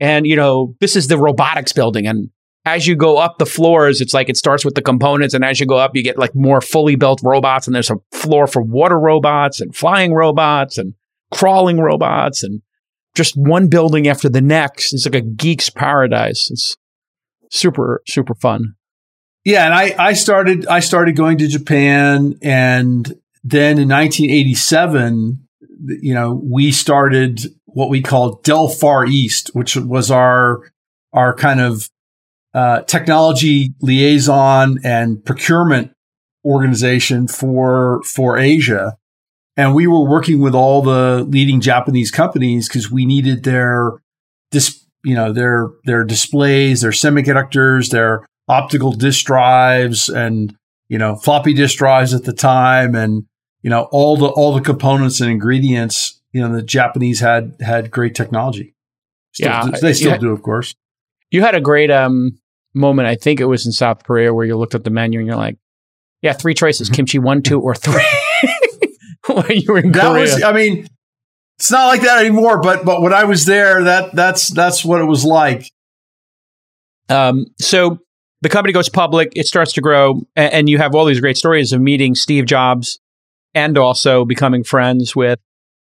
and, you know, this is the robotics building. And as you go up the floors, it's like it starts with the components. And as you go up, you get like more fully built robots. And there's a floor for water robots and flying robots and crawling robots and just one building after the next. It's like a geek's paradise. It's super, super fun. Yeah. And I, I started, I started going to Japan and then in 1987, you know, we started what we called Dell Far East, which was our, our kind of, uh, technology liaison and procurement organization for, for Asia. And we were working with all the leading Japanese companies because we needed their dis, you know, their their displays, their semiconductors, their optical disk drives and you know, floppy disk drives at the time and you know, all the all the components and ingredients, you know, the Japanese had had great technology. Still, yeah, they still had, do, of course. You had a great um, moment, I think it was in South Korea, where you looked at the menu and you're like, "Yeah, three choices: mm-hmm. kimchi one, two, or three. when you were in that Korea. was, I mean, it's not like that anymore. But but when I was there, that that's that's what it was like. Um, so the company goes public, it starts to grow, and, and you have all these great stories of meeting Steve Jobs and also becoming friends with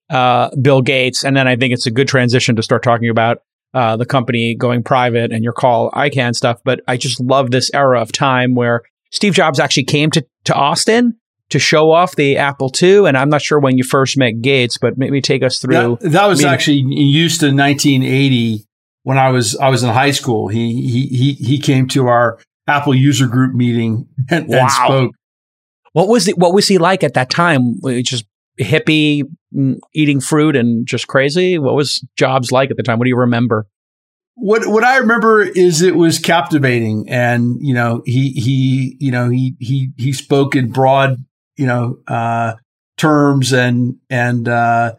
uh, Bill Gates. And then I think it's a good transition to start talking about uh, the company going private and your Carl Icahn stuff. But I just love this era of time where Steve Jobs actually came to, to Austin to show off the Apple II. And I'm not sure when you first met Gates, but maybe take us through. That, that was meeting. actually in Houston, 1980, when I was I was in high school. He he he he came to our Apple user group meeting and, wow. and spoke. What was it? What was he like at that time? Just hippie, mm, eating fruit, and just crazy. What was Jobs like at the time? What do you remember? what what I remember is it was captivating, and you know he he you know he he he spoke in broad you know uh, terms, and and uh,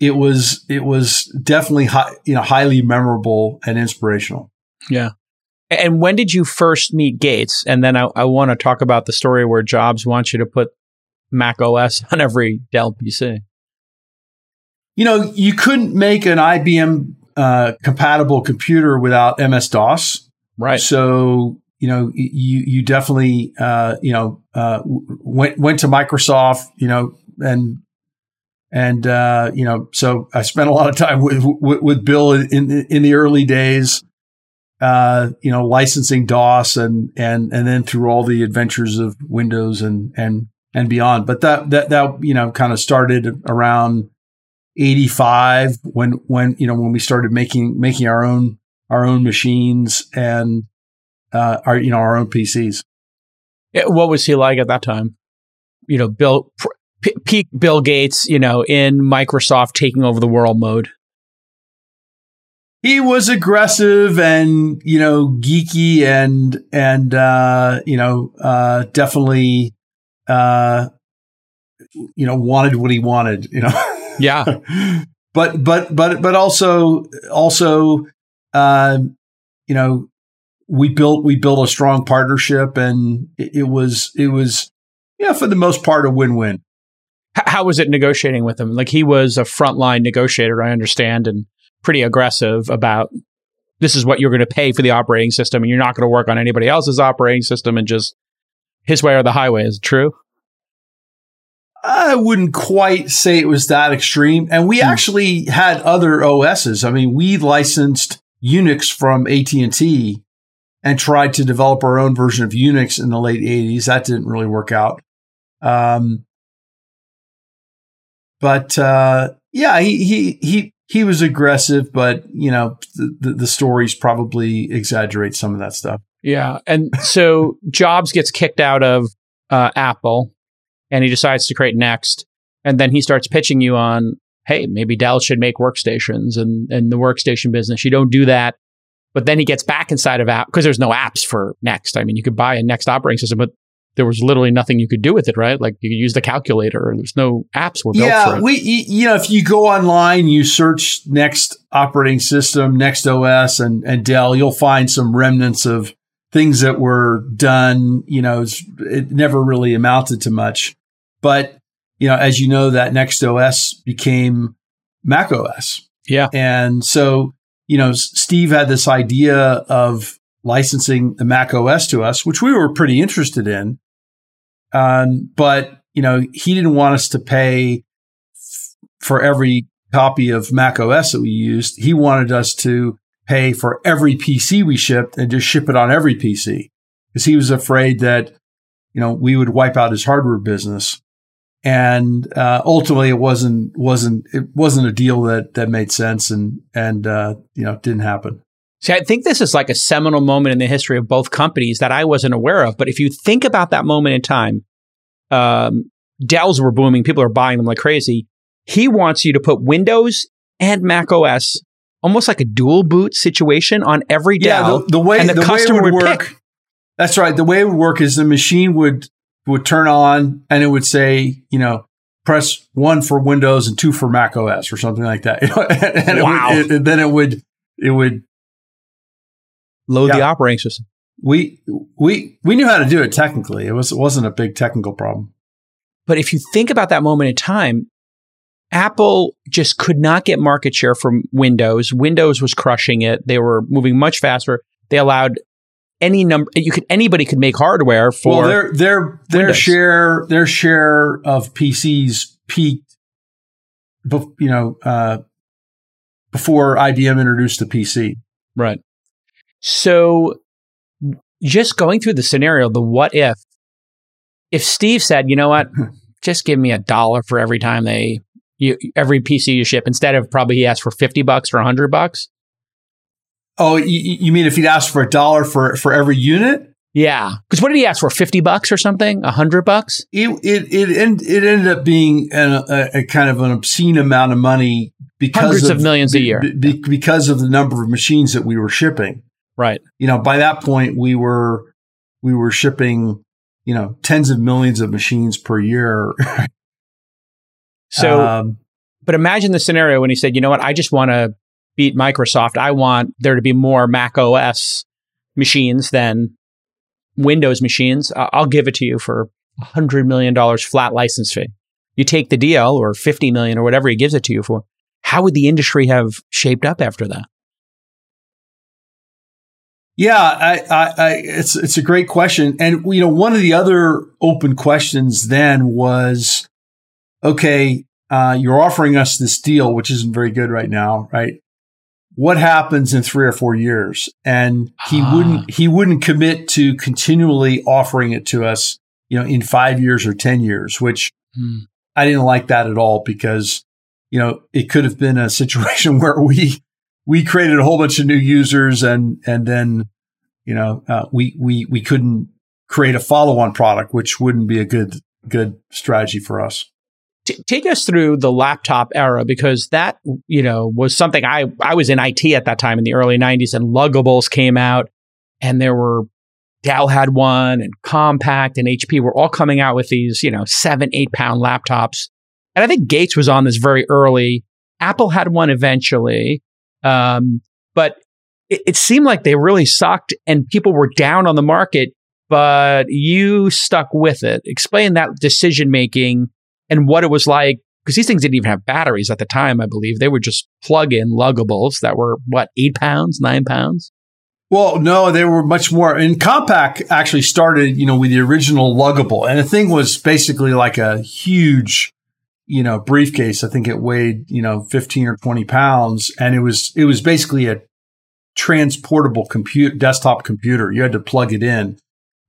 it was it was definitely high, you know highly memorable and inspirational. Yeah. And when did you first meet Gates? And then I, I want to talk about the story where Jobs wants you to put Mac OS on every Dell PC. You know, you couldn't make an IBM uh, compatible computer without MS DOS. Right. So you know you you definitely uh, you know uh, went went to Microsoft. You know and and uh, you know so I spent a lot of time with with, Bill in in the early days. Uh, you know, licensing DOS and and and then through all the adventures of Windows and and and beyond. But that that that you know kind of started around 85 when when you know when we started making making our own our own machines and uh, our you know our own PCs. Yeah, what was he like at that time? You know, Bill p- peak Bill Gates, you know, in Microsoft taking over the world mode. he was aggressive and you know geeky and and uh, you know uh, definitely uh, you know wanted what he wanted. You know, yeah. but but but but also also uh, you know we built we built a strong partnership and it, it was it was yeah for the most part a win win. How was it negotiating with him? Like he was a frontline negotiator, I understand, and pretty aggressive about this is what you're going to pay for the operating system and you're not going to work on anybody else's operating system and just his way or the highway. Is it true? I wouldn't quite say it was that extreme. And we hmm. actually had other OSs. I mean, we licensed Unix from AT&T and tried to develop our own version of Unix in the late 80s. That didn't really work out. Um, but uh, yeah, he, he he he was aggressive, but you know the, the, stories probably exaggerate some of that stuff. Yeah, and so Jobs gets kicked out of uh, Apple, and he decides to create Next, and then he starts pitching you on, hey, maybe Dell should make workstations and and the workstation business. You don't do that, but then he gets back inside of app because there's no apps for Next. I mean, you could buy a Next operating system, but there was literally nothing you could do with it, right? Like you could use the calculator. There's no apps were built yeah, for it. we you know if you go online, you search next operating system, next OS, and and Dell, you'll find some remnants of things that were done. You know, it never really amounted to much, but you know, as you know, that next OS became Mac OS. Yeah, and so you know, Steve had this idea of licensing the Mac OS to us, which we were pretty interested in. Um, but you know, he didn't want us to pay f- for every copy of Mac OS that we used. He wanted us to pay for every PC we shipped and just ship it on every PC because he was afraid that, you know, we would wipe out his hardware business. And, uh, ultimately it wasn't, wasn't, it wasn't a deal that, that made sense and, and, uh, you know, didn't happen. See, I think this is like a seminal moment in the history of both companies that I wasn't aware of. But if you think about that moment in time, um, Dells were booming. People are buying them like crazy. He wants you to put Windows and Mac OS almost like a dual boot situation on every Dell. Yeah, the, the way the, the customer way would, would work. Pick. That's right. The way it would work is the machine would would turn on and it would say, you know, press one for Windows and two for Mac OS or something like that. and wow. It would, it, then it would it would load yeah. the operating system. We we we knew how to do it technically. It was it wasn't a big technical problem. But if you think about that moment in time, Apple just could not get market share from Windows. Windows was crushing it. They were moving much faster. They allowed any number you could anybody could make hardware for well, their their their Windows. share their share of PCs peaked you know uh, before IBM introduced the PC. Right. So just going through the scenario, the what if, if Steve said, you know what, just give me a dollar for every time they, you, every PC you ship, instead of probably he asked for 50 bucks or 100 bucks. Oh, you, you mean if he'd asked for a dollar for, for every unit? Yeah. Because what did he ask for? 50 bucks or something? A 100 bucks? It, it, it, it ended up being an, a, a, kind of an obscene amount of money because hundreds of, of millions a year. Be, because of the number of machines that we were shipping. Right. You know, by that point we were we were shipping, you know, tens of millions of machines per year. so um, but imagine the scenario when he said, "You know what? I just want to beat Microsoft. I want there to be more Mac OS machines than Windows machines. I'll give it to you for $100 million flat license fee. You take the deal or 50 million or whatever he gives it to you for. How would the industry have shaped up after that? Yeah, I, I, I, it's it's a great question, and you know, one of the other open questions then was, okay, uh, you're offering us this deal, which isn't very good right now, right? What happens in three or four years? And he ah. wouldn't he wouldn't commit to continually offering it to us, you know, in five years or ten years, which hmm. I didn't like that at all because you know it could have been a situation where we we created a whole bunch of new users and and then you know uh, we we we couldn't create a follow-on product which wouldn't be a good good strategy for us T- take us through the laptop era because that you know was something I I was in IT at that time in the early 90s and luggables came out and there were Dell had one and Compaq and HP were all coming out with these you know seven eight pound laptops. And I think Gates was on this very early. Apple had one eventually um, but it, it seemed like they really sucked and people were down on the market but you stuck with it. Explain that decision making and what it was like because these things didn't even have batteries at the time, I believe. They were just plug in luggables that were what, eight pounds, nine pounds? Well, no, they were much more. And Compaq actually started, you know, with the original luggable. And the thing was basically like a huge, you know, briefcase. I think it weighed, you know, 15 or 20 pounds. And it was, it was basically a transportable compute, desktop computer. You had to plug it in.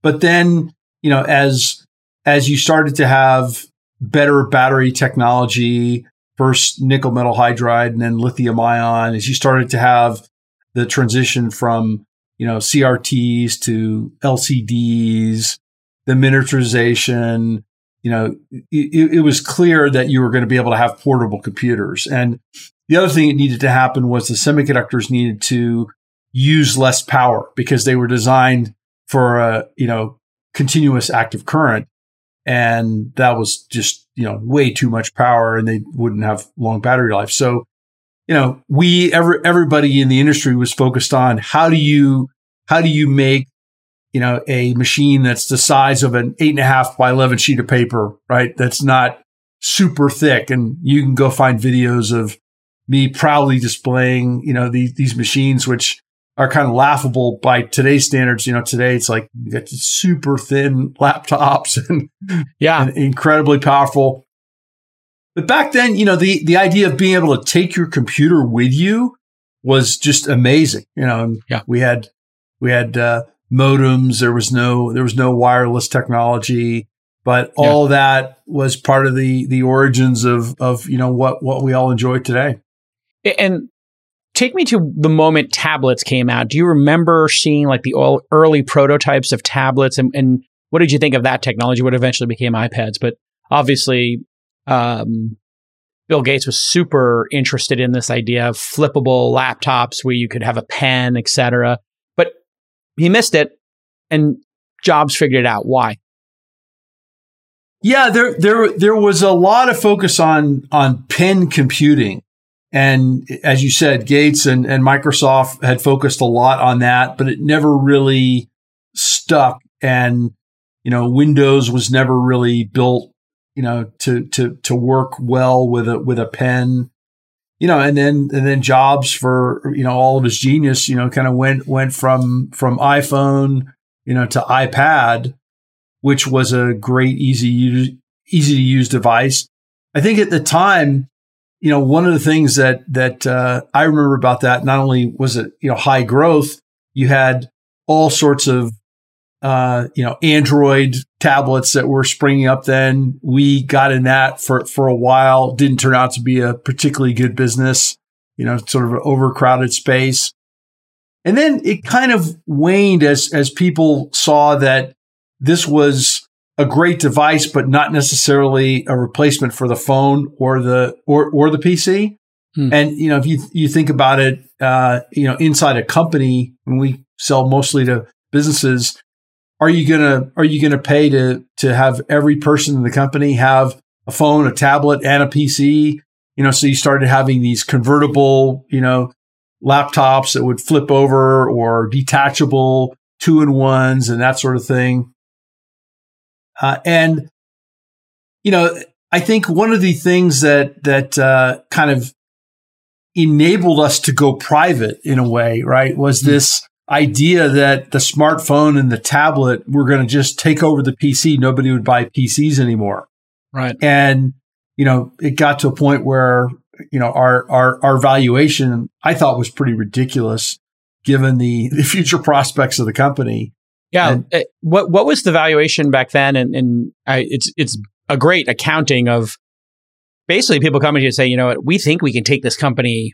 But then, you know, as, as you started to have better battery technology, first nickel metal hydride and then lithium ion, as you started to have the transition from, you know, CRTs to LCDs, the miniaturization, you know, it, it was clear that you were going to be able to have portable computers. And the other thing that needed to happen was the semiconductors needed to use less power because they were designed for a, you know, continuous active current and that was just you know way too much power and they wouldn't have long battery life. So you know we every, everybody in the industry was focused on how do you how do you make you know a machine that's the size of an eight and a half by 11 sheet of paper right? That's not super thick. And you can go find videos of me proudly displaying you know these, these machines which are kind of laughable by today's standards. You know, today it's like you got super thin laptops and yeah, and incredibly powerful. But back then, you know, the the idea of being able to take your computer with you was just amazing. You know, yeah. we had we had uh, modems. There was no there was no wireless technology, but all yeah. that was part of the the origins of of you know what what we all enjoy today. And take me to the moment tablets came out. Do you remember seeing like the early prototypes of tablets and, and what did you think of that technology? What eventually became iPads, but obviously, um, Bill Gates was super interested in this idea of flippable laptops where you could have a pen, etc. But he missed it, and Jobs figured it out. Why? Yeah, there there there was a lot of focus on on pen computing, and as you said, Gates and, and Microsoft had focused a lot on that, but it never really stuck. And, you know, Windows was never really built, you know, to, to, to work well with a, with a pen, you know, and then, and then Jobs for, you know, all of his genius, you know, kind of went, went from, from iPhone, you know, to iPad, which was a great, easy, use, easy to use device. I think at the time, you know, one of the things that that uh, I remember about that, not only was it you know high growth, you had all sorts of uh, you know Android tablets that were springing up. Then we got in that for for a while. Didn't turn out to be a particularly good business. You know, sort of an overcrowded space. And then it kind of waned as as people saw that this was a great device, but not necessarily a replacement for the phone or the or or the PC. Hmm. And you know, if you you think about it, uh, you know, inside a company, when we sell mostly to businesses, are you gonna are you gonna pay to to have every person in the company have a phone, a tablet, and a PC? You know, so you started having these convertible, you know, laptops that would flip over or detachable two in ones and that sort of thing. Uh, and, you know, I think one of the things that, that, uh, kind of enabled us to go private in a way, right, was mm-hmm. this idea that the smartphone and the tablet were going to just take over the PC. Nobody would buy PCs anymore. Right. And, you know, it got to a point where, you know, our, our, our valuation I thought was pretty ridiculous given the, the future prospects of the company. Yeah. And, eh, what what was the valuation back then? And, and I, it's it's a great accounting of basically people coming to you and say, you know what, we think we can take this company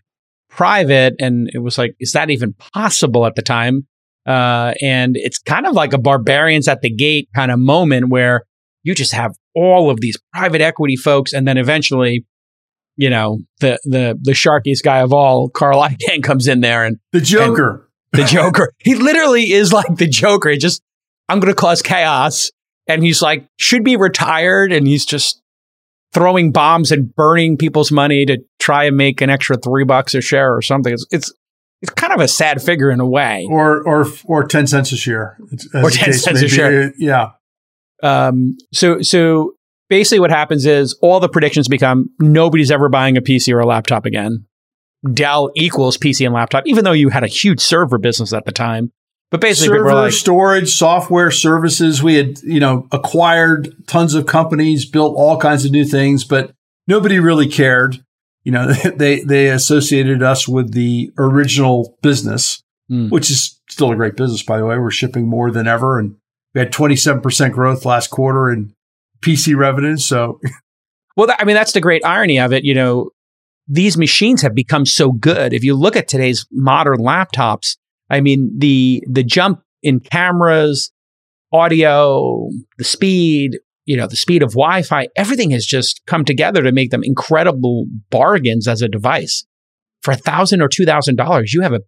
private, and it was like, is that even possible at the time? Uh, and it's kind of like a barbarians at the gate kind of moment where you just have all of these private equity folks, and then eventually, you know, the the the sharkiest guy of all, Carl Icahn, comes in there and the Joker, the Joker. he literally is like the Joker. He just I'm going to cause chaos, and he's like should be retired, and he's just throwing bombs and burning people's money to try and make an extra three bucks a share or something. It's it's it's kind of a sad figure in a way, or or or ten cents a share, or ten cents a share. Yeah. Um. So so basically, what happens is all the predictions become nobody's ever buying a PC or a laptop again. Dell equals PC and laptop, even though you had a huge server business at the time. But basically, server like, storage, software services. We had you know acquired tons of companies, built all kinds of new things, but nobody really cared. You know, they they associated us with the original business, mm. which is still a great business, by the way. We're shipping more than ever, and we had twenty seven percent growth last quarter in PC revenue. So, well, I mean, that's the great irony of it. You know, these machines have become so good. If you look at today's modern laptops, I mean, the the jump in cameras, audio, the speed, you know, the speed of Wi-Fi, everything has just come together to make them incredible bargains as a device. For a thousand or two thousand dollars, you have a,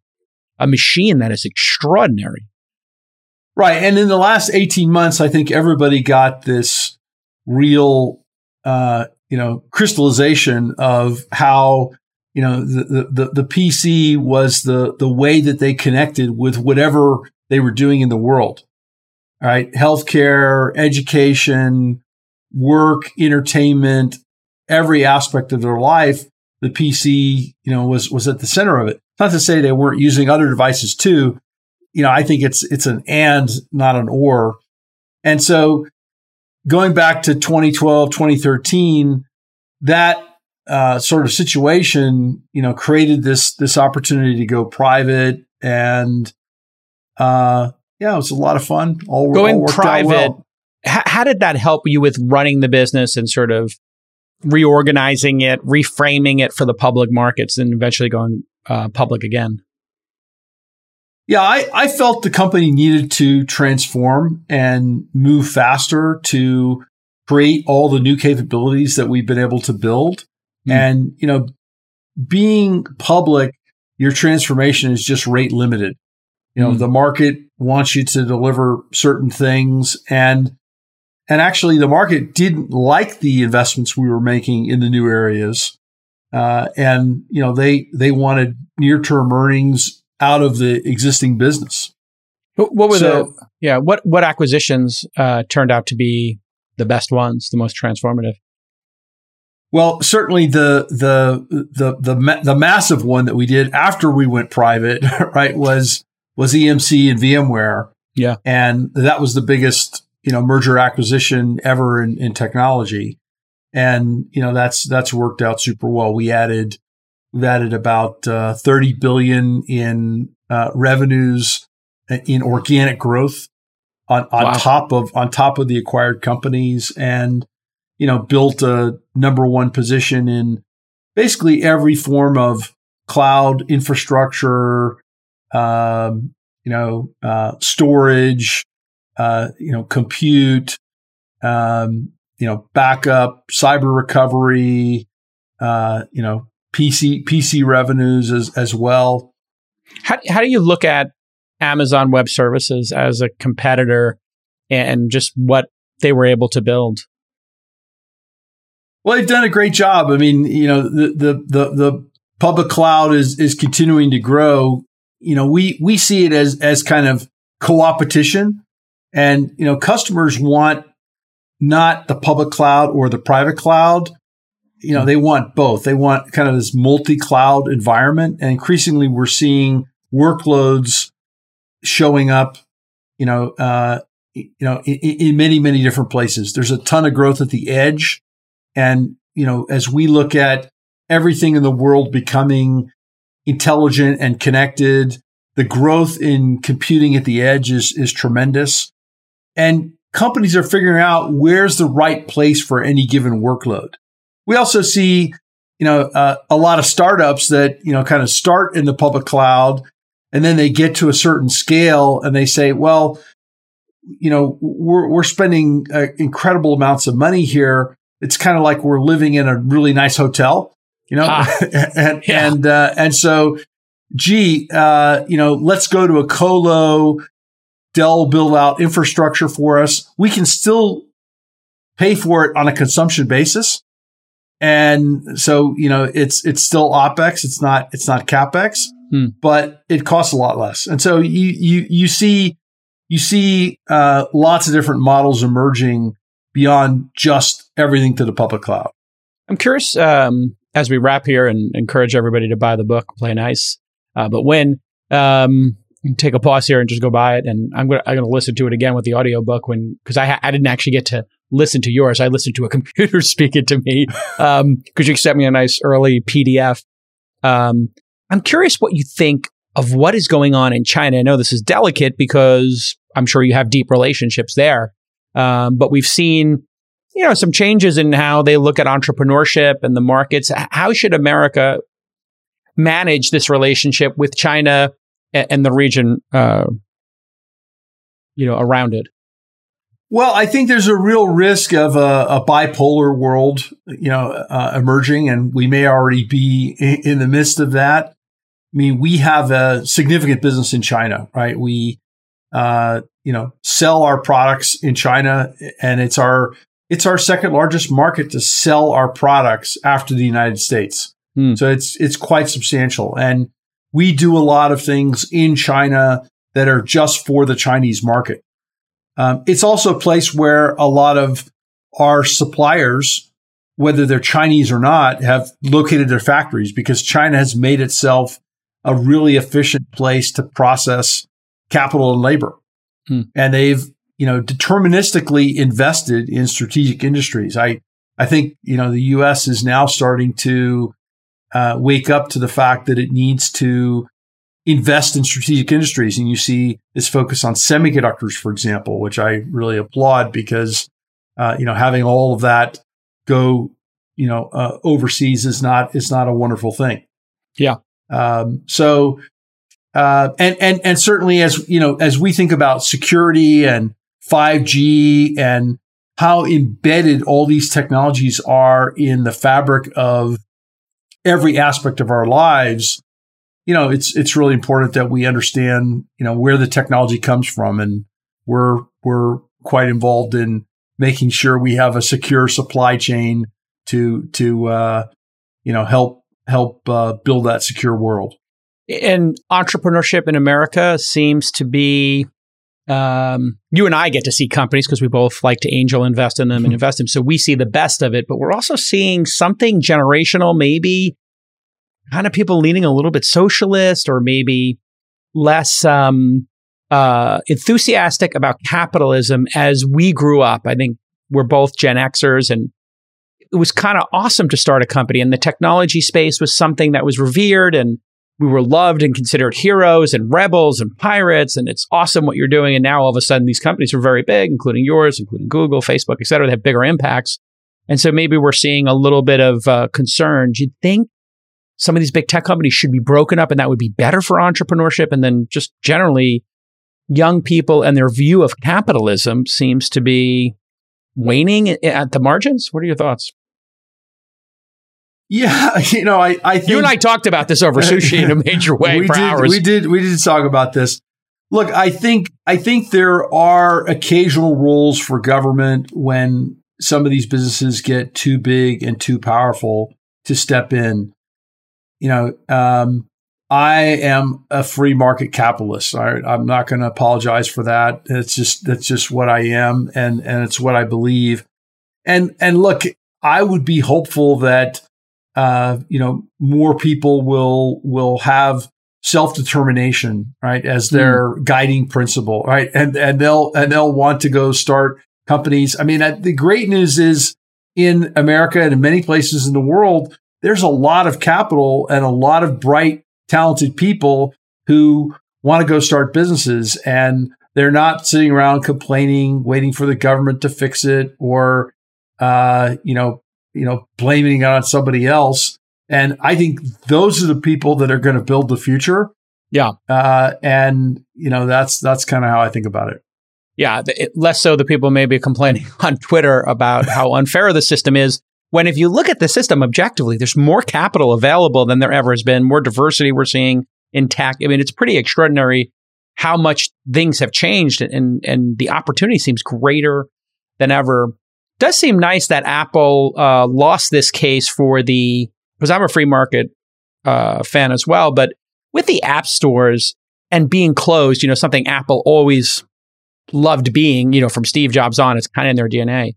a machine that is extraordinary. Right. And in the last 18 months, I think everybody got this real uh, you know, crystallization of how you know, the, the, the PC was the, the way that they connected with whatever they were doing in the world. Right. Healthcare, education, work, entertainment, every aspect of their life. The PC, you know, was, was at the center of it. Not to say they weren't using other devices too. You know, I think it's, it's an and, not an or. And so going back to 2012, 2013, that uh, sort of situation, you know, created this this opportunity to go private, and uh, yeah, it was a lot of fun. All going all private. Well. H- how did that help you with running the business and sort of reorganizing it, reframing it for the public markets, and eventually going uh, public again? Yeah, I, I felt the company needed to transform and move faster to create all the new capabilities that we've been able to build. Mm. And, you know, being public, your transformation is just rate limited. You know, mm. the market wants you to deliver certain things and and actually the market didn't like the investments we were making in the new areas. Uh, and you know, they they wanted near-term earnings out of the existing business. What were so, the yeah, what what acquisitions uh, turned out to be the best ones, the most transformative? Well, certainly the the the the the massive one that we did after we went private, right, was was EMC and VMware. Yeah, and that was the biggest you know merger acquisition ever in, in technology, and you know that's that's worked out super well. We added we've added about uh, thirty billion in uh, revenues uh, in organic growth on on wow. top of on top of the acquired companies, and you know, built a number one position in basically every form of cloud infrastructure, um, you know, uh, storage, uh, you know, compute, um, you know, backup, cyber recovery, uh, you know, PC PC revenues as as well. How how do you look at Amazon Web Services as a competitor and just what they were able to build? Well, they've done a great job. I mean, you know, the the the, the public cloud is is continuing to grow. You know, we we see it as as kind of co-opetition, and you know, customers want not the public cloud or the private cloud. You know, they want both. They want kind of this multi-cloud environment, and increasingly, we're seeing workloads showing up. You know, uh, you know, in, in many many different places. There's a ton of growth at the edge and, you know, as we look at everything in the world becoming intelligent and connected, the growth in computing at the edge is, is tremendous. And companies are figuring out where's the right place for any given workload. We also see, you know, uh, a lot of startups that, you know, kind of start in the public cloud and then they get to a certain scale and they say, well, you know, we're, we're spending uh, incredible amounts of money here. It's kind of like we're living in a really nice hotel, you know, ah, and, yeah. and, uh, and so, gee, uh, you know, let's go to a colo. Dell build out infrastructure for us. We can still pay for it on a consumption basis. And so, you know, it's, it's still OPEX. It's not, it's not CAPEX, hmm. but it costs a lot less. And so you, you, you see, you see, uh, lots of different models emerging beyond just everything to the public cloud. I'm curious, um, as we wrap here and encourage everybody to buy the book, play nice. Uh, but when, um, take a pause here and just go buy it. And I'm going to, I'm going to listen to it again with the audiobook when, cause I, ha- I didn't actually get to listen to yours. I listened to a computer speaking to me because um, you sent me a nice early PDF. Um, I'm curious what you think of what is going on in China. I know this is delicate because I'm sure you have deep relationships there, um, but we've seen you know some changes in how they look at entrepreneurship and the markets. How should America manage this relationship with China and, and the region? Uh, you know, around it. Well, I think there's a real risk of a, a bipolar world, you know, uh, emerging, and we may already be in, in, the midst of that. I mean, we have a significant business in China, right? We, uh, you know, sell our products in China, and it's our it's our second largest market to sell our products after the United States. Hmm. So it's it's quite substantial, and we do a lot of things in China that are just for the Chinese market. Um, it's also a place where a lot of our suppliers, whether they're Chinese or not, have located their factories because China has made itself a really efficient place to process capital and labor. Hmm. And they've, you know, deterministically invested in strategic industries. I, I think, you know, the U.S. is now starting to uh, wake up to the fact that it needs to invest in strategic industries. And you see this focus on semiconductors, for example, which I really applaud because, uh, you know, having all of that go, you know, uh, overseas is not, is not a wonderful thing. Yeah. Um, so, uh, and, and, and certainly as, you know, as we think about security and 5G and how embedded all these technologies are in the fabric of every aspect of our lives, you know, it's it's really important that we understand, you know, where the technology comes from, and we're we're quite involved in making sure we have a secure supply chain to to uh, you know help help uh, build that secure world. And entrepreneurship in America seems to be. Um, you and I get to see companies because we both like to angel invest in them and invest in them. So we see the best of it, but we're also seeing something generational, maybe kind of people leaning a little bit socialist or maybe less um, uh, enthusiastic about capitalism as we grew up. I think we're both Gen Xers and it was kind of awesome to start a company and the technology space was something that was revered and we were loved and considered heroes and rebels and pirates and it's awesome what you're doing. And now all of a sudden these companies are very big including yours including google facebook et cetera they have bigger impacts. And so maybe we're seeing a little bit of uh, concern. Do you think some of these big tech companies should be broken up and that would be better for entrepreneurship. And then just generally, young people and their view of capitalism seems to be waning at the margins. What are your thoughts? Yeah, you know, I, I think you and I talked about this over sushi in a major way we for did, hours. We did, we did talk about this. Look, I think, I think there are occasional roles for government when some of these businesses get too big and too powerful to step in you know, um, I am a free market capitalist. I, am not going to apologize for that. It's just that's just what I am, and and it's what I believe. And and look, I would be hopeful that uh, you know more people will will have self determination, right, as hmm. their mm. guiding principle, right, and and they'll and they'll want to go start companies. I mean, the great news is in America and in many places in the world, there's a lot of capital and a lot of bright, talented people who want to go start businesses and they're not sitting around complaining, waiting for the government to fix it or, uh, you know, you know, blaming it on somebody else. And I think those are the people that are going to build the future. Yeah. Uh, and you know, that's, that's kind of how I think about it. Yeah, it, less so the people may be complaining on Twitter about how unfair the system is. When if you look at the system objectively, there's more capital available than there ever has been, more diversity we're seeing in tech. I mean, it's pretty extraordinary how much things have changed and, and the opportunity seems greater than ever. Does seem nice that Apple uh, lost this case for the, because I'm a free market uh, fan as well, but with the app stores and being closed, you know, something Apple always loved being, you know, from Steve Jobs on, it's kind of in their DNA.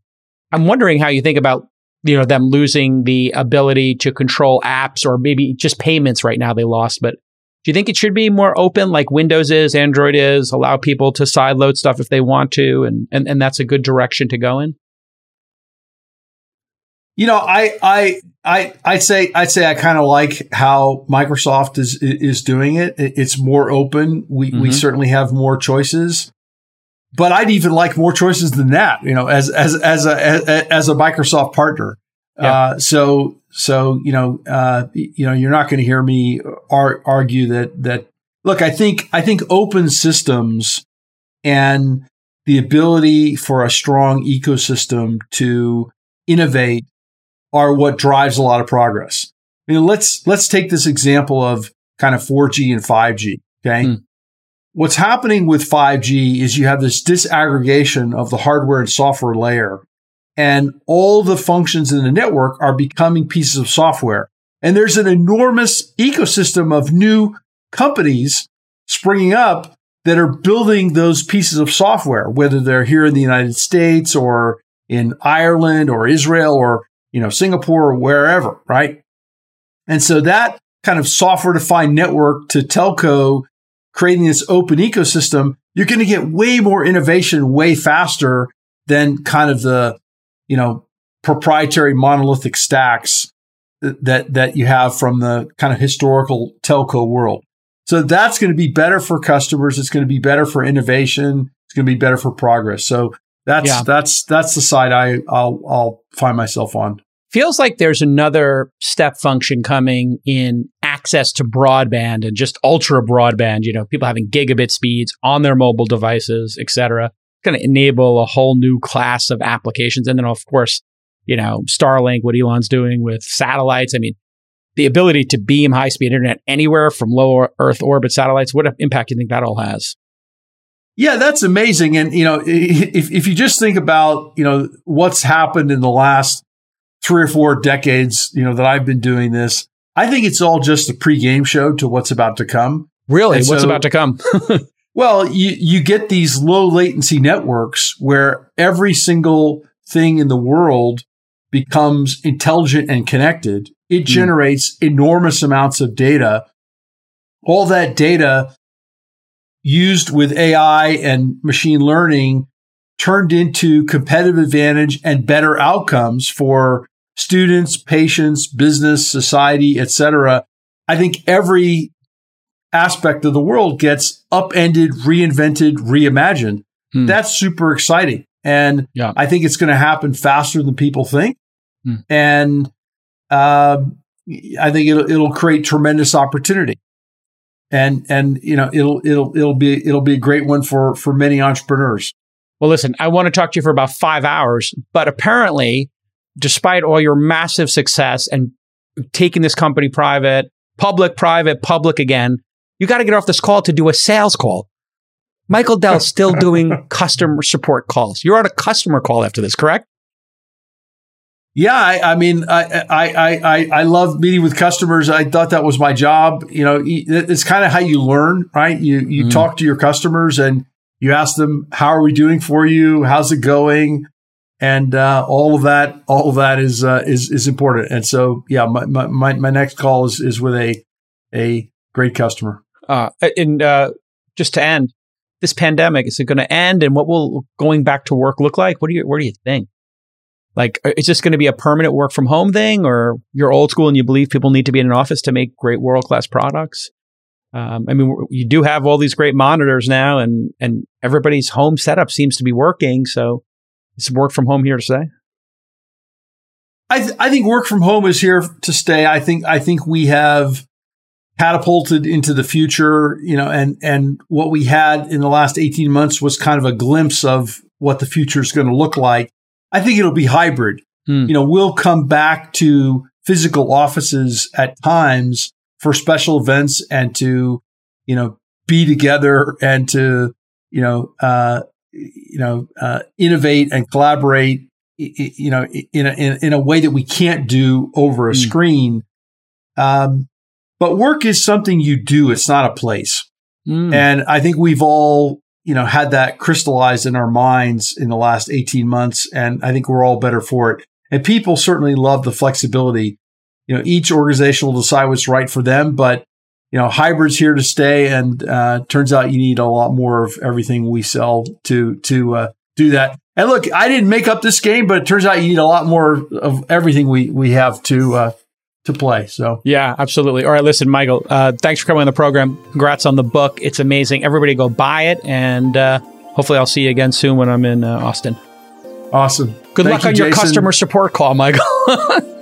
I'm wondering how you think about, you know, them losing the ability to control apps or maybe just payments right now they lost. But do you think it should be more open like Windows is, Android is, allow people to sideload stuff if they want to, and, and, and that's a good direction to go in? You know, I I I I'd say I'd say I kind of like how Microsoft is is doing it. It's more open. We mm-hmm. we certainly have more choices, but I'd even like more choices than that. You know, as as as a as, as a Microsoft partner. Yeah. Uh, so so you know uh, you know you're not going to hear me ar- argue that that look. I think I think open systems and the ability for a strong ecosystem to innovate are what drives a lot of progress. I mean, let's let's take this example of kind of 4G and 5G. Okay. Mm. What's happening with 5G is you have this disaggregation of the hardware and software layer, and all the functions in the network are becoming pieces of software. And there's an enormous ecosystem of new companies springing up that are building those pieces of software, whether they're here in the United States or in Ireland or Israel or you know, Singapore or wherever, right? And so that kind of software defined network to telco creating this open ecosystem, you're going to get way more innovation way faster than kind of the, you know, proprietary monolithic stacks that, that you have from the kind of historical telco world. So that's going to be better for customers. It's going to be better for innovation. It's going to be better for progress. So that's yeah. that's that's the side I I'll I'll find myself on. Feels like there's another step function coming in access to broadband and just ultra broadband, you know, people having gigabit speeds on their mobile devices, et cetera. Going to enable a whole new class of applications. And then, of course, you know, Starlink, what Elon's doing with satellites. I mean, the ability to beam high speed internet anywhere from low Earth orbit satellites, what impact do you think that all has? Yeah, that's amazing. And, you know, if, if you just think about, you know, what's happened in the last three or four decades, you know, that I've been doing this, I think it's all just a pre-game show to what's about to come. Really? And what's so, about to come? well, you, you get these low latency networks where every single thing in the world becomes intelligent and connected. It mm. generates enormous amounts of data. All that data used with AI and machine learning turned into competitive advantage and better outcomes for students, patients, business, society, etc. I think every aspect of the world gets upended, reinvented, reimagined. Hmm. That's super exciting. And yeah. I think it's going to happen faster than people think. Hmm. And uh, I think it'll, it'll create tremendous opportunity and and you know it'll it'll it'll be it'll be a great one for for many entrepreneurs. Well, listen, I want to talk to you for about five hours, but apparently, despite all your massive success and taking this company private, public, private, public again, you got to get off this call to do a sales call. Michael Dell's still doing customer support calls. You're on a customer call after this, correct? Yeah, I, I mean, I, I, I, I love meeting with customers. I thought that was my job. You know, it's kind of how you learn, right? You you mm. talk to your customers and you ask them, "How are we doing for you? How's it going?" And uh, all of that, all of that is uh, is is important. And so, yeah, my, my my next call is is with a a great customer. Uh, and uh, just to end, this pandemic is it going to end? And what will going back to work look like? What do you what do you think? Like, uh, is this going to be a permanent work from home thing, or you're old school and you believe people need to be in an office to make great world class products? Um, I mean, you do have all these great monitors now, and and everybody's home setup seems to be working. So, is work from home here to stay? I th- I think work from home is here to stay. I think I think we have catapulted into the future, you know, and and what we had in the last 18 months was kind of a glimpse of what the future is going to look like. I think it'll be hybrid. Hmm. You know, we'll come back to physical offices at times for special events and to, you know, be together and to, you know, uh, you know, uh, innovate and collaborate, you know, in a, in, a way that we can't do over a mm. screen. Um, but work is something you do. It's not a place. Mm. And I think we've all, you know, had that crystallized in our minds in the last 18 months. And I think we're all better for it. And people certainly love the flexibility. You know, each organization will decide what's right for them, but you know, hybrid's here to stay, and uh, turns out you need a lot more of everything we sell to to uh, do that. And look, I didn't make up this game, but it turns out you need a lot more of everything we we have to uh, to play. So yeah, absolutely. All right, listen, Michael, uh, thanks for coming on the program. Congrats on the book; it's amazing. Everybody, go buy it, and uh, hopefully, I'll see you again soon when I'm in uh, Austin. Awesome. Good Thank luck you, on your Jason. customer support call, Michael.